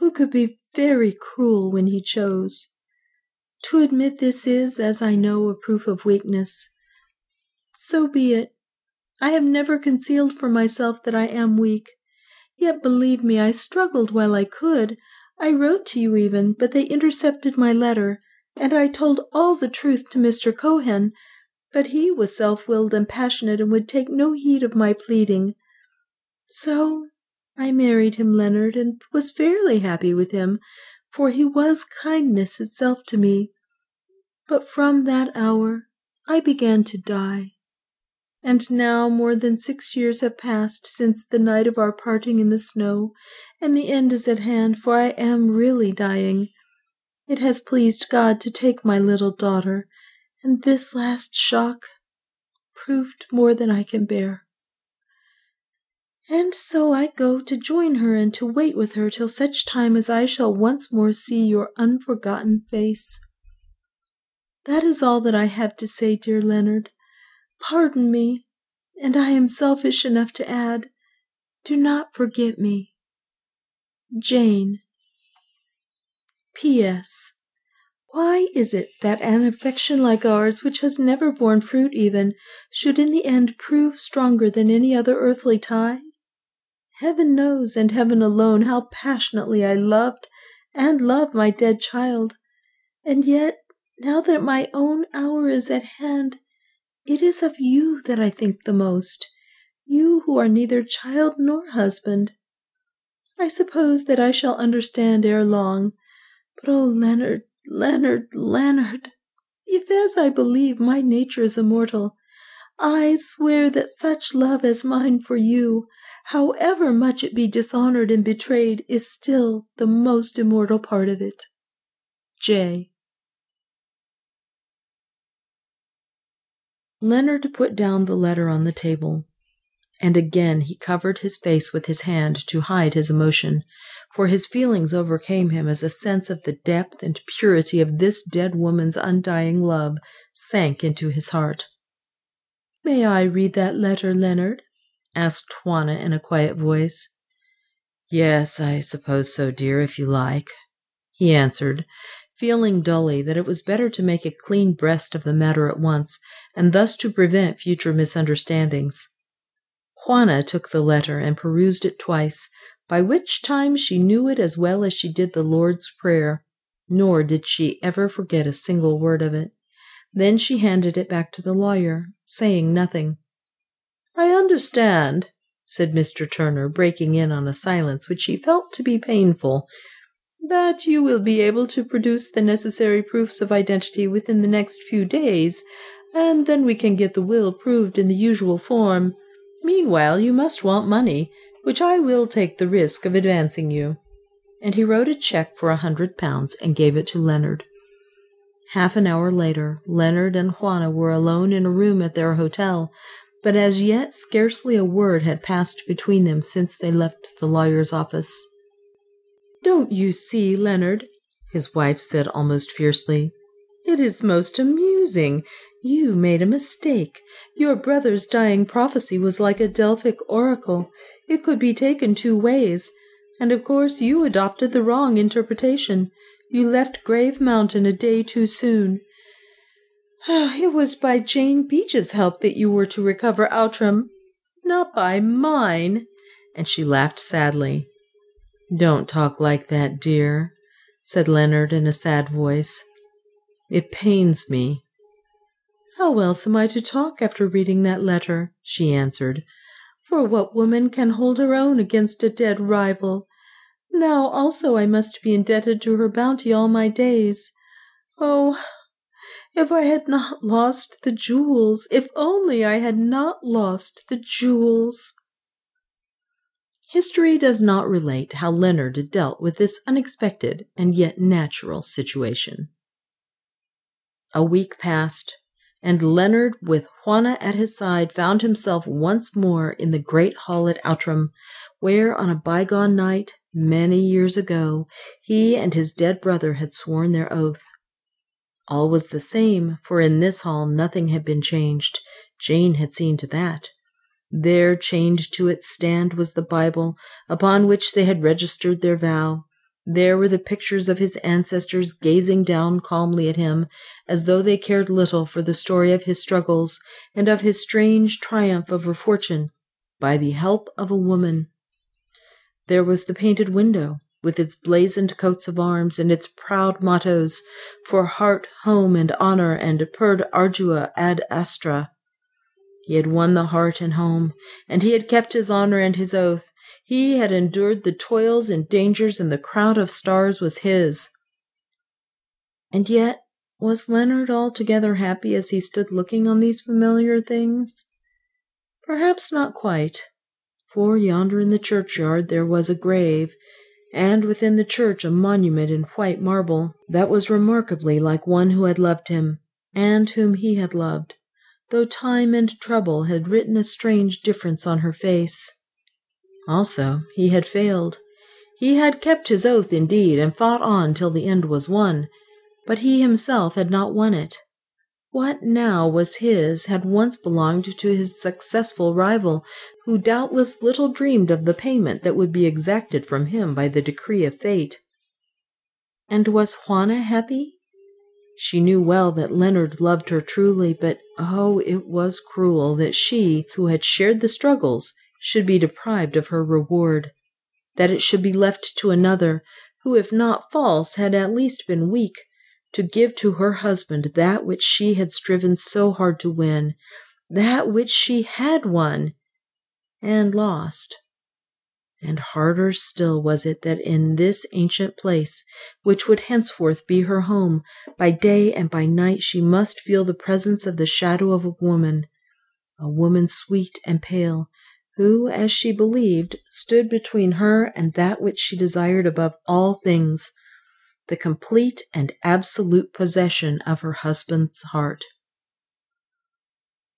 who could be very cruel when he chose. To admit this is, as I know, a proof of weakness. So be it. I have never concealed from myself that I am weak. Yet believe me, I struggled while I could. I wrote to you even, but they intercepted my letter, and I told all the truth to Mr. Cohen, but he was self willed and passionate and would take no heed of my pleading. So I married him, Leonard, and was fairly happy with him, for he was kindness itself to me. But from that hour I began to die. And now more than six years have passed since the night of our parting in the snow, and the end is at hand, for I am really dying. It has pleased God to take my little daughter, and this last shock proved more than I can bear. And so I go to join her and to wait with her till such time as I shall once more see your unforgotten face. That is all that I have to say, dear Leonard. Pardon me, and I am selfish enough to add, do not forget me. Jane. P.S. Why is it that an affection like ours, which has never borne fruit even, should in the end prove stronger than any other earthly tie? Heaven knows, and heaven alone, how passionately I loved and love my dead child, and yet, now that my own hour is at hand, it is of you that I think the most, you who are neither child nor husband. I suppose that I shall understand ere long, but oh, Leonard, Leonard, Leonard, if as I believe my nature is immortal, I swear that such love as mine for you, however much it be dishonored and betrayed, is still the most immortal part of it. J. Leonard put down the letter on the table, and again he covered his face with his hand to hide his emotion, for his feelings overcame him as a sense of the depth and purity of this dead woman's undying love sank into his heart. May I read that letter, Leonard? Asked Juana in a quiet voice. Yes, I suppose so, dear, if you like, he answered, feeling dully that it was better to make a clean breast of the matter at once, and thus to prevent future misunderstandings. Juana took the letter and perused it twice, by which time she knew it as well as she did the Lord's Prayer, nor did she ever forget a single word of it. Then she handed it back to the lawyer, saying nothing. I understand, said Mr. Turner, breaking in on a silence which he felt to be painful, that you will be able to produce the necessary proofs of identity within the next few days, and then we can get the will proved in the usual form. Meanwhile, you must want money, which I will take the risk of advancing you. And he wrote a check for a hundred pounds and gave it to Leonard. Half an hour later, Leonard and Juana were alone in a room at their hotel, but as yet scarcely a word had passed between them since they left the lawyer's office. Don't you see, Leonard? his wife said almost fiercely. It is most amusing. You made a mistake. Your brother's dying prophecy was like a Delphic oracle. It could be taken two ways. And of course you adopted the wrong interpretation. You left Grave Mountain a day too soon. It was by Jane Beach's help that you were to recover Outram, not by mine. And she laughed sadly. Don't talk like that, dear, said Leonard in a sad voice. It pains me. How else am I to talk after reading that letter? she answered. For what woman can hold her own against a dead rival? Now also I must be indebted to her bounty all my days. Oh, if I had not lost the jewels, if only I had not lost the jewels. History does not relate how Leonard dealt with this unexpected and yet natural situation. A week passed, and Leonard, with Juana at his side, found himself once more in the great hall at Outram, where on a bygone night, many years ago, he and his dead brother had sworn their oath. All was the same, for in this hall nothing had been changed. Jane had seen to that. There, chained to its stand, was the Bible upon which they had registered their vow. There were the pictures of his ancestors gazing down calmly at him, as though they cared little for the story of his struggles and of his strange triumph over fortune by the help of a woman. There was the painted window, with its blazoned coats of arms and its proud mottos for heart, home, and honor, and per ardua ad astra. He had won the heart and home, and he had kept his honor and his oath. He had endured the toils and dangers, and the crown of stars was his. And yet, was Leonard altogether happy as he stood looking on these familiar things? Perhaps not quite, for yonder in the churchyard there was a grave, and within the church a monument in white marble that was remarkably like one who had loved him, and whom he had loved, though time and trouble had written a strange difference on her face. Also, he had failed. He had kept his oath indeed, and fought on till the end was won, but he himself had not won it. What now was his had once belonged to his successful rival, who doubtless little dreamed of the payment that would be exacted from him by the decree of fate. And was Juana happy? She knew well that Leonard loved her truly, but oh, it was cruel that she, who had shared the struggles, should be deprived of her reward, that it should be left to another, who, if not false, had at least been weak, to give to her husband that which she had striven so hard to win, that which she had won and lost. And harder still was it that in this ancient place, which would henceforth be her home, by day and by night she must feel the presence of the shadow of a woman, a woman sweet and pale, who, as she believed, stood between her and that which she desired above all things the complete and absolute possession of her husband's heart.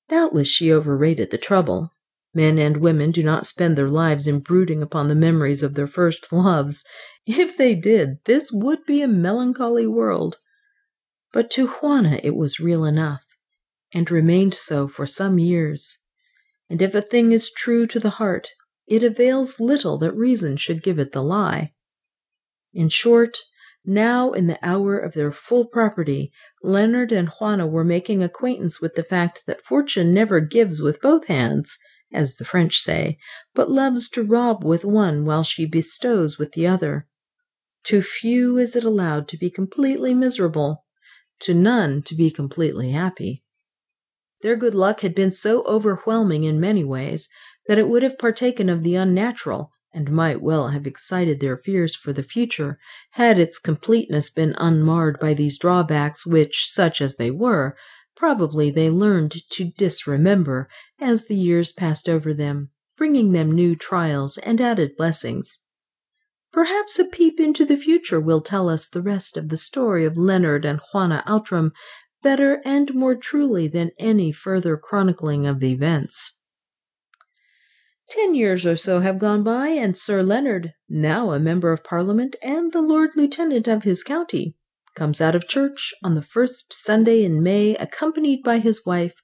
Doubtless she overrated the trouble. Men and women do not spend their lives in brooding upon the memories of their first loves. If they did, this would be a melancholy world. But to Juana it was real enough, and remained so for some years. And if a thing is true to the heart, it avails little that reason should give it the lie. In short, now, in the hour of their full property, Leonard and Juana were making acquaintance with the fact that fortune never gives with both hands, as the French say, but loves to rob with one while she bestows with the other. To few is it allowed to be completely miserable, to none to be completely happy. Their good luck had been so overwhelming in many ways that it would have partaken of the unnatural and might well have excited their fears for the future had its completeness been unmarred by these drawbacks, which, such as they were, probably they learned to disremember as the years passed over them, bringing them new trials and added blessings. Perhaps a peep into the future will tell us the rest of the story of Leonard and Juana Outram better and more truly than any further chronicling of the events. Ten years or so have gone by, and Sir Leonard, now a member of Parliament and the Lord Lieutenant of his county, comes out of church on the first Sunday in May, accompanied by his wife,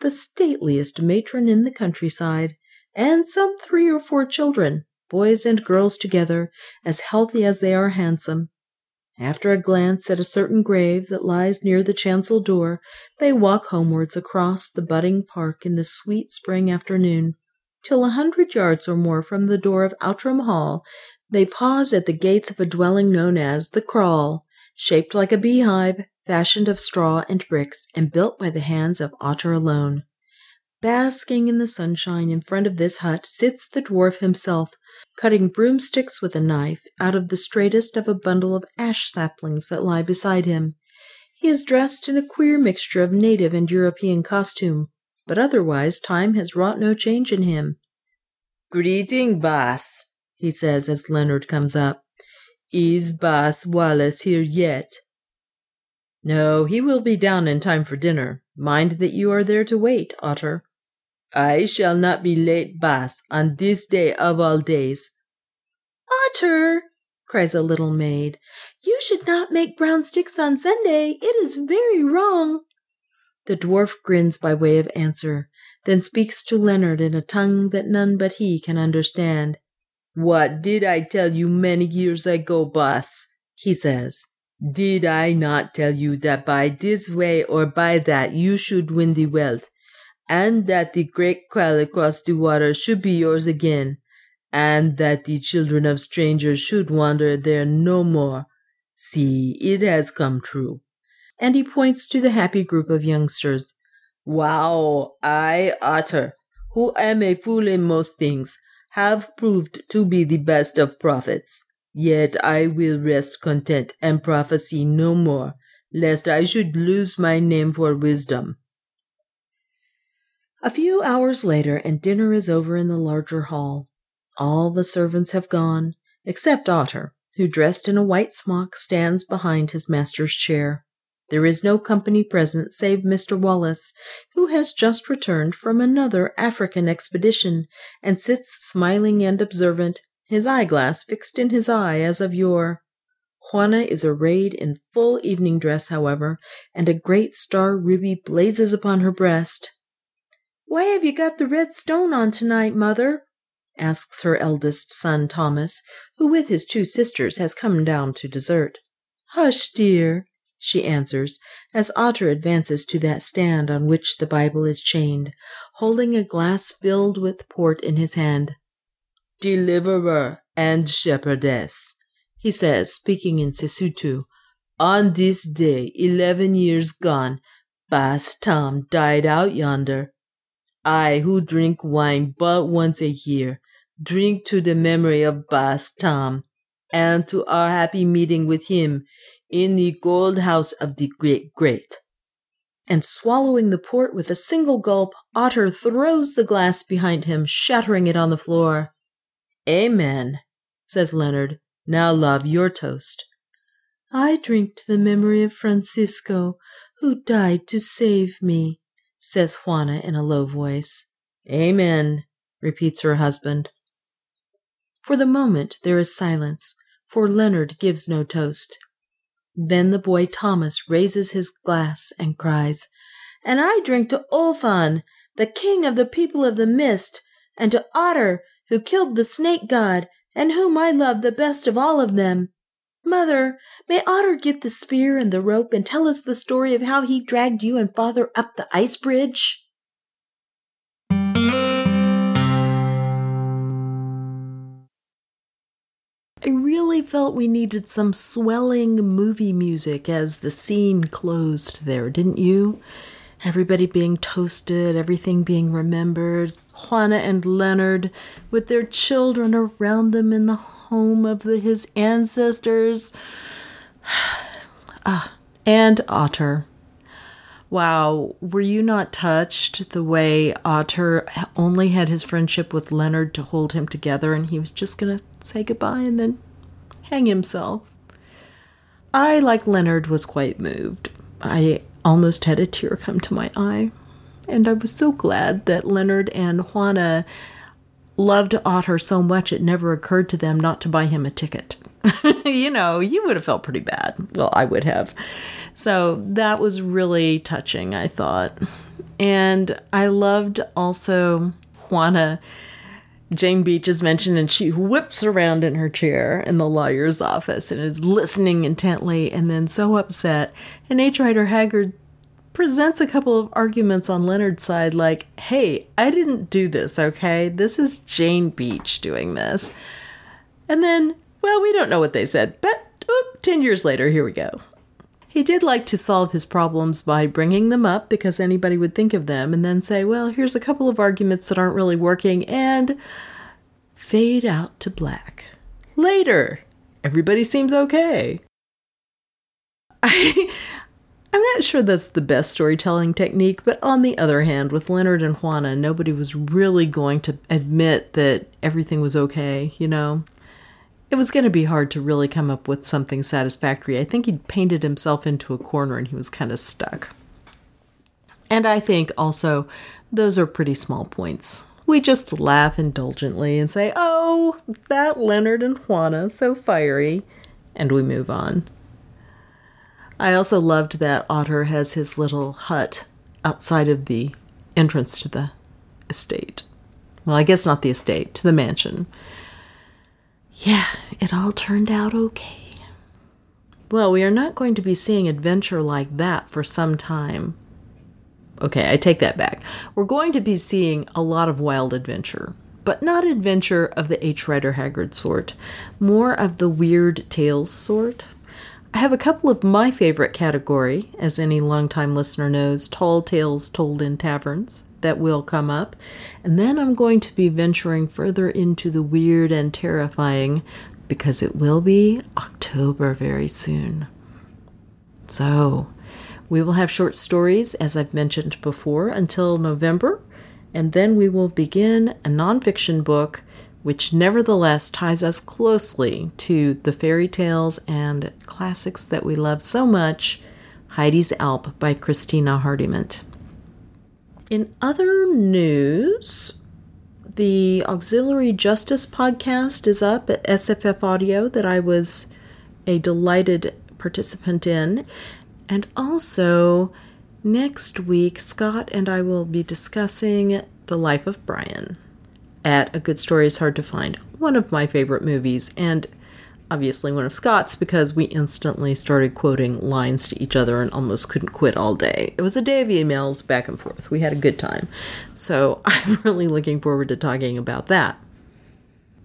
the stateliest matron in the countryside, and some three or four children, boys and girls together, as healthy as they are handsome. After a glance at a certain grave that lies near the chancel door, they walk homewards across the budding park in the sweet spring afternoon till a hundred yards or more from the door of Outram Hall, they pause at the gates of a dwelling known as the Kraal, shaped like a beehive, fashioned of straw and bricks, and built by the hands of Otter alone. Basking in the sunshine in front of this hut sits the dwarf himself, cutting broomsticks with a knife out of the straightest of a bundle of ash saplings that lie beside him. He is dressed in a queer mixture of native and European costume, but otherwise time has wrought no change in him. Greeting, Baas, he says as Leonard comes up. Is Baas Wallace here yet? No, he will be down in time for dinner. Mind that you are there to wait, Otter. I shall not be late, Baas, on this day of all days. Otter, cries a little maid, you should not make brown sticks on Sunday. It is very wrong. The dwarf grins by way of answer. then speaks to Leonard in a tongue that none but he can understand. What did I tell you many years ago, Baas? he says. Did I not tell you that by this way or by that you should win the wealth, and that the great kraal across the water should be yours again, and that the children of strangers should wander there no more? See, it has come true. And he points to the happy group of youngsters. Wow, I, Otter, who am a fool in most things, have proved to be the best of prophets. Yet I will rest content and prophesy no more, lest I should lose my name for wisdom. A few hours later, and dinner is over in the larger hall. All the servants have gone, except Otter, who, dressed in a white smock, stands behind his master's chair. There is no company present save Mr. Wallace, who has just returned from another African expedition, and sits smiling and observant, his eyeglass fixed in his eye as of yore. Juana is arrayed in full evening dress, however, and a great star ruby blazes upon her breast. Why have you got the red stone on tonight, mother? asks her eldest son Thomas, who with his two sisters has come down to dessert. Hush, dear, she answers, as Otter advances to that stand on which the Bible is chained, holding a glass filled with port in his hand deliverer and shepherdess, he says, speaking in Sesotho. On this day, eleven years gone, Baas Tom died out yonder. I, who drink wine but once a year, drink to the memory of Baas Tom, and to our happy meeting with him in the gold house of the great great. And swallowing the port with a single gulp, Otter throws the glass behind him, shattering it on the floor. Amen, says Leonard. Now, love, your toast. I drink to the memory of Francisco, who died to save me, says Juana in a low voice. Amen, repeats her husband. For the moment there is silence, for Leonard gives no toast. Then the boy Thomas raises his glass and cries, And I drink to Olfan, the king of the people of the mist, and to Otter, who killed the snake god, and whom I love the best of all of them. Mother, may Otter get the spear and the rope and tell us the story of how he dragged you and father up the ice bridge? I really felt we needed some swelling movie music as the scene closed there, didn't you? Everybody being toasted, everything being remembered, Juana and Leonard with their children around them in the home of the, his ancestors. ah, and Otter. Wow, were you not touched the way Otter only had his friendship with Leonard to hold him together and he was just going to say goodbye and then hang himself? I, like Leonard, was quite moved. I almost had a tear come to my eye. And I was so glad that Leonard and Juana loved Otter so much it never occurred to them not to buy him a ticket. you know, you would have felt pretty bad. Well, I would have. So that was really touching, I thought. And I loved also Juana. Jane Beach is mentioned, and she whips around in her chair in the lawyer's office and is listening intently and then so upset. And H. Rider Haggard presents a couple of arguments on Leonard's side, like, hey, I didn't do this, okay? This is Jane Beach doing this. And then, well, we don't know what they said, but oop, 10 years later, here we go. He did like to solve his problems by bringing them up because anybody would think of them and then say, well, here's a couple of arguments that aren't really working and fade out to black. Later, everybody seems okay. I I'm not sure that's the best storytelling technique, but on the other hand, with Leonard and Juana, nobody was really going to admit that everything was okay, you know? It was going to be hard to really come up with something satisfactory. I think he'd painted himself into a corner and he was kind of stuck. And I think also those are pretty small points. We just laugh indulgently and say, oh, that Leonard and Juana, so fiery, and we move on. I also loved that Otter has his little hut outside of the entrance to the estate. Well, I guess not the estate, to the mansion. Yeah, it all turned out okay. Well, we are not going to be seeing adventure like that for some time. Okay, I take that back. We're going to be seeing a lot of wild adventure, but not adventure of the H. Rider Haggard sort, more of the weird tales sort. I have a couple of my favorite category, as any longtime listener knows, tall tales told in taverns that will come up. And then I'm going to be venturing further into the weird and terrifying because it will be October very soon. So, we will have short stories, as I've mentioned before, until November, and then we will begin a nonfiction book which nevertheless ties us closely to the fairy tales and classics that we love so much Heidi's Alp by Christina Hardyment. In other news, the Ancillary Justice podcast is up at SFF Audio that I was a delighted participant in. And also, next week, Scott and I will be discussing The Life of Brian at A Good Story is Hard to Find, one of my favorite movies, and obviously one of Scott's because we instantly started quoting lines to each other and almost couldn't quit all day. It was a day of emails back and forth. We had a good time. So I'm really looking forward to talking about that.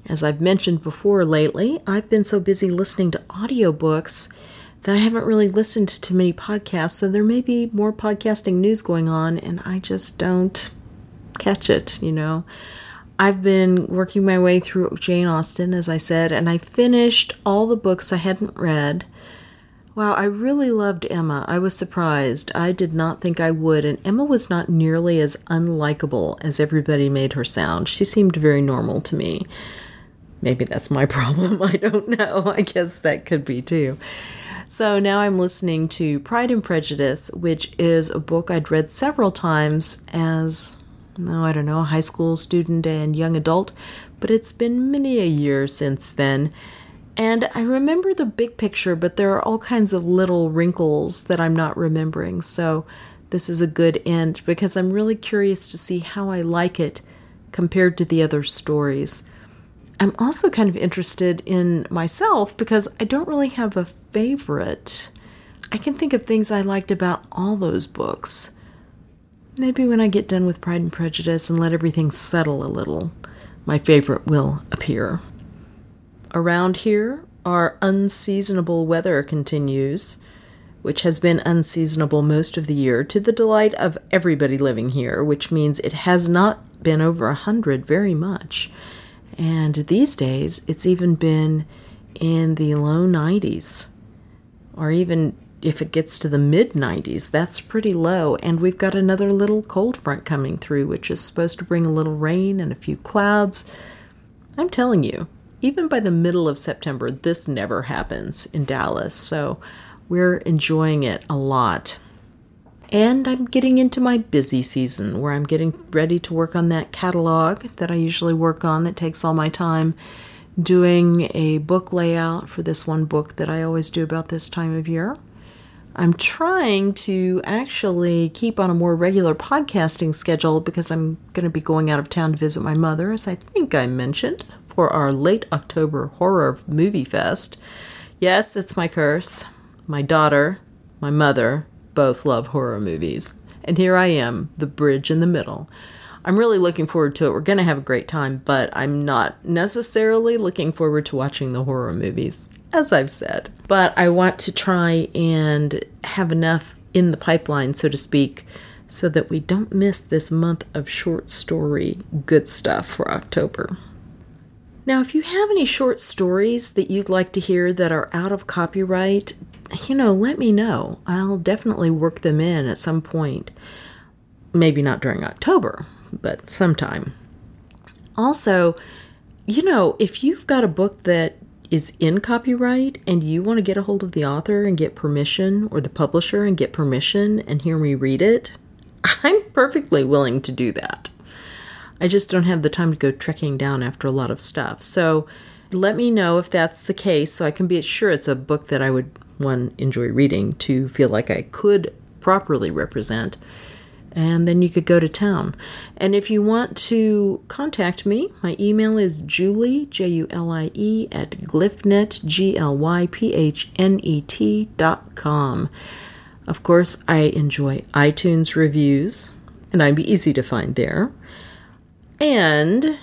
As I've mentioned before lately, I've been so busy listening to audiobooks that I haven't really listened to many podcasts, so there may be more podcasting news going on, and I just don't catch it, you know. I've been working my way through Jane Austen, as I said, and I finished all the books I hadn't read. Wow, I really loved Emma. I was surprised. I did not think I would, and Emma was not nearly as unlikable as everybody made her sound. She seemed very normal to me. Maybe that's my problem. I don't know. I guess that could be too. So now I'm listening to Pride and Prejudice, which is a book I'd read several times as no, I don't know, high school student and young adult, but it's been many a year since then. And I remember the big picture, but there are all kinds of little wrinkles that I'm not remembering. So this is a good end because I'm really curious to see how I like it compared to the other stories. I'm also kind of interested in myself because I don't really have a favorite. I can think of things I liked about all those books. Maybe when I get done with Pride and Prejudice and let everything settle a little, my favorite will appear. Around here, our unseasonable weather continues, which has been unseasonable most of the year to the delight of everybody living here, which means it has not been over a hundred very much. And these days, it's even been in the low 90s, or even if it gets to the mid 90s, that's pretty low. And we've got another little cold front coming through, which is supposed to bring a little rain and a few clouds. I'm telling you, even by the middle of September, this never happens in Dallas. So we're enjoying it a lot. And I'm getting into my busy season where I'm getting ready to work on that catalog that I usually work on that takes all my time doing a book layout for this one book that I always do about this time of year. I'm trying to actually keep on a more regular podcasting schedule because I'm going to be going out of town to visit my mother, as I think I mentioned, for our late October horror movie fest. Yes, it's my curse. My daughter, my mother, both love horror movies. And here I am, the bridge in the middle. I'm really looking forward to it. We're going to have a great time, but I'm not necessarily looking forward to watching the horror movies as I've said. But I want to try and have enough in the pipeline, so to speak, so that we don't miss this month of short story good stuff for October. Now, if you have any short stories that you'd like to hear that are out of copyright, you know, let me know. I'll definitely work them in at some point. Maybe not during October, but sometime. Also, you know, if you've got a book that is in copyright and you want to get a hold of the author and get permission or the publisher and get permission and hear me read it, I'm perfectly willing to do that. I just don't have the time to go trekking down after a lot of stuff. So let me know if that's the case so I can be sure it's a book that I would one enjoy reading, to feel like I could properly represent. And then you could go to town. And if you want to contact me, my email is julie, J U L I E, at glyphnet, G L Y P H N E T dot com. Of course, I enjoy iTunes reviews, and I'd be easy to find there. And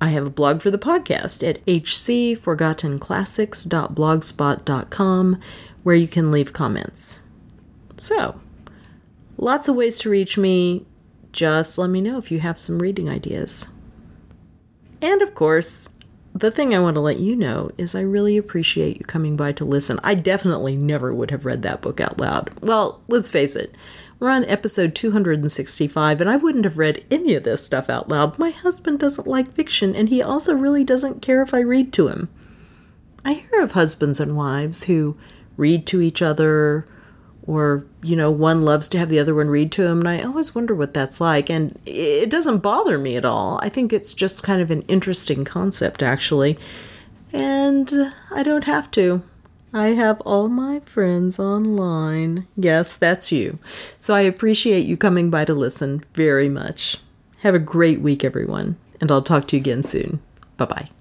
I have a blog for the podcast at hcforgottenclassics.blogspot.com where you can leave comments. So, lots of ways to reach me. Just let me know if you have some reading ideas. And of course, the thing I want to let you know is I really appreciate you coming by to listen. I definitely never would have read that book out loud. Well, let's face it, we're on episode 265, and I wouldn't have read any of this stuff out loud. My husband doesn't like fiction, and he also really doesn't care if I read to him. I hear of husbands and wives who read to each other, or, you know, one loves to have the other one read to him, and I always wonder what that's like. And it doesn't bother me at all. I think it's just kind of an interesting concept, actually. And I don't have to. I have all my friends online. Yes, that's you. So I appreciate you coming by to listen very much. Have a great week, everyone, and I'll talk to you again soon. Bye bye.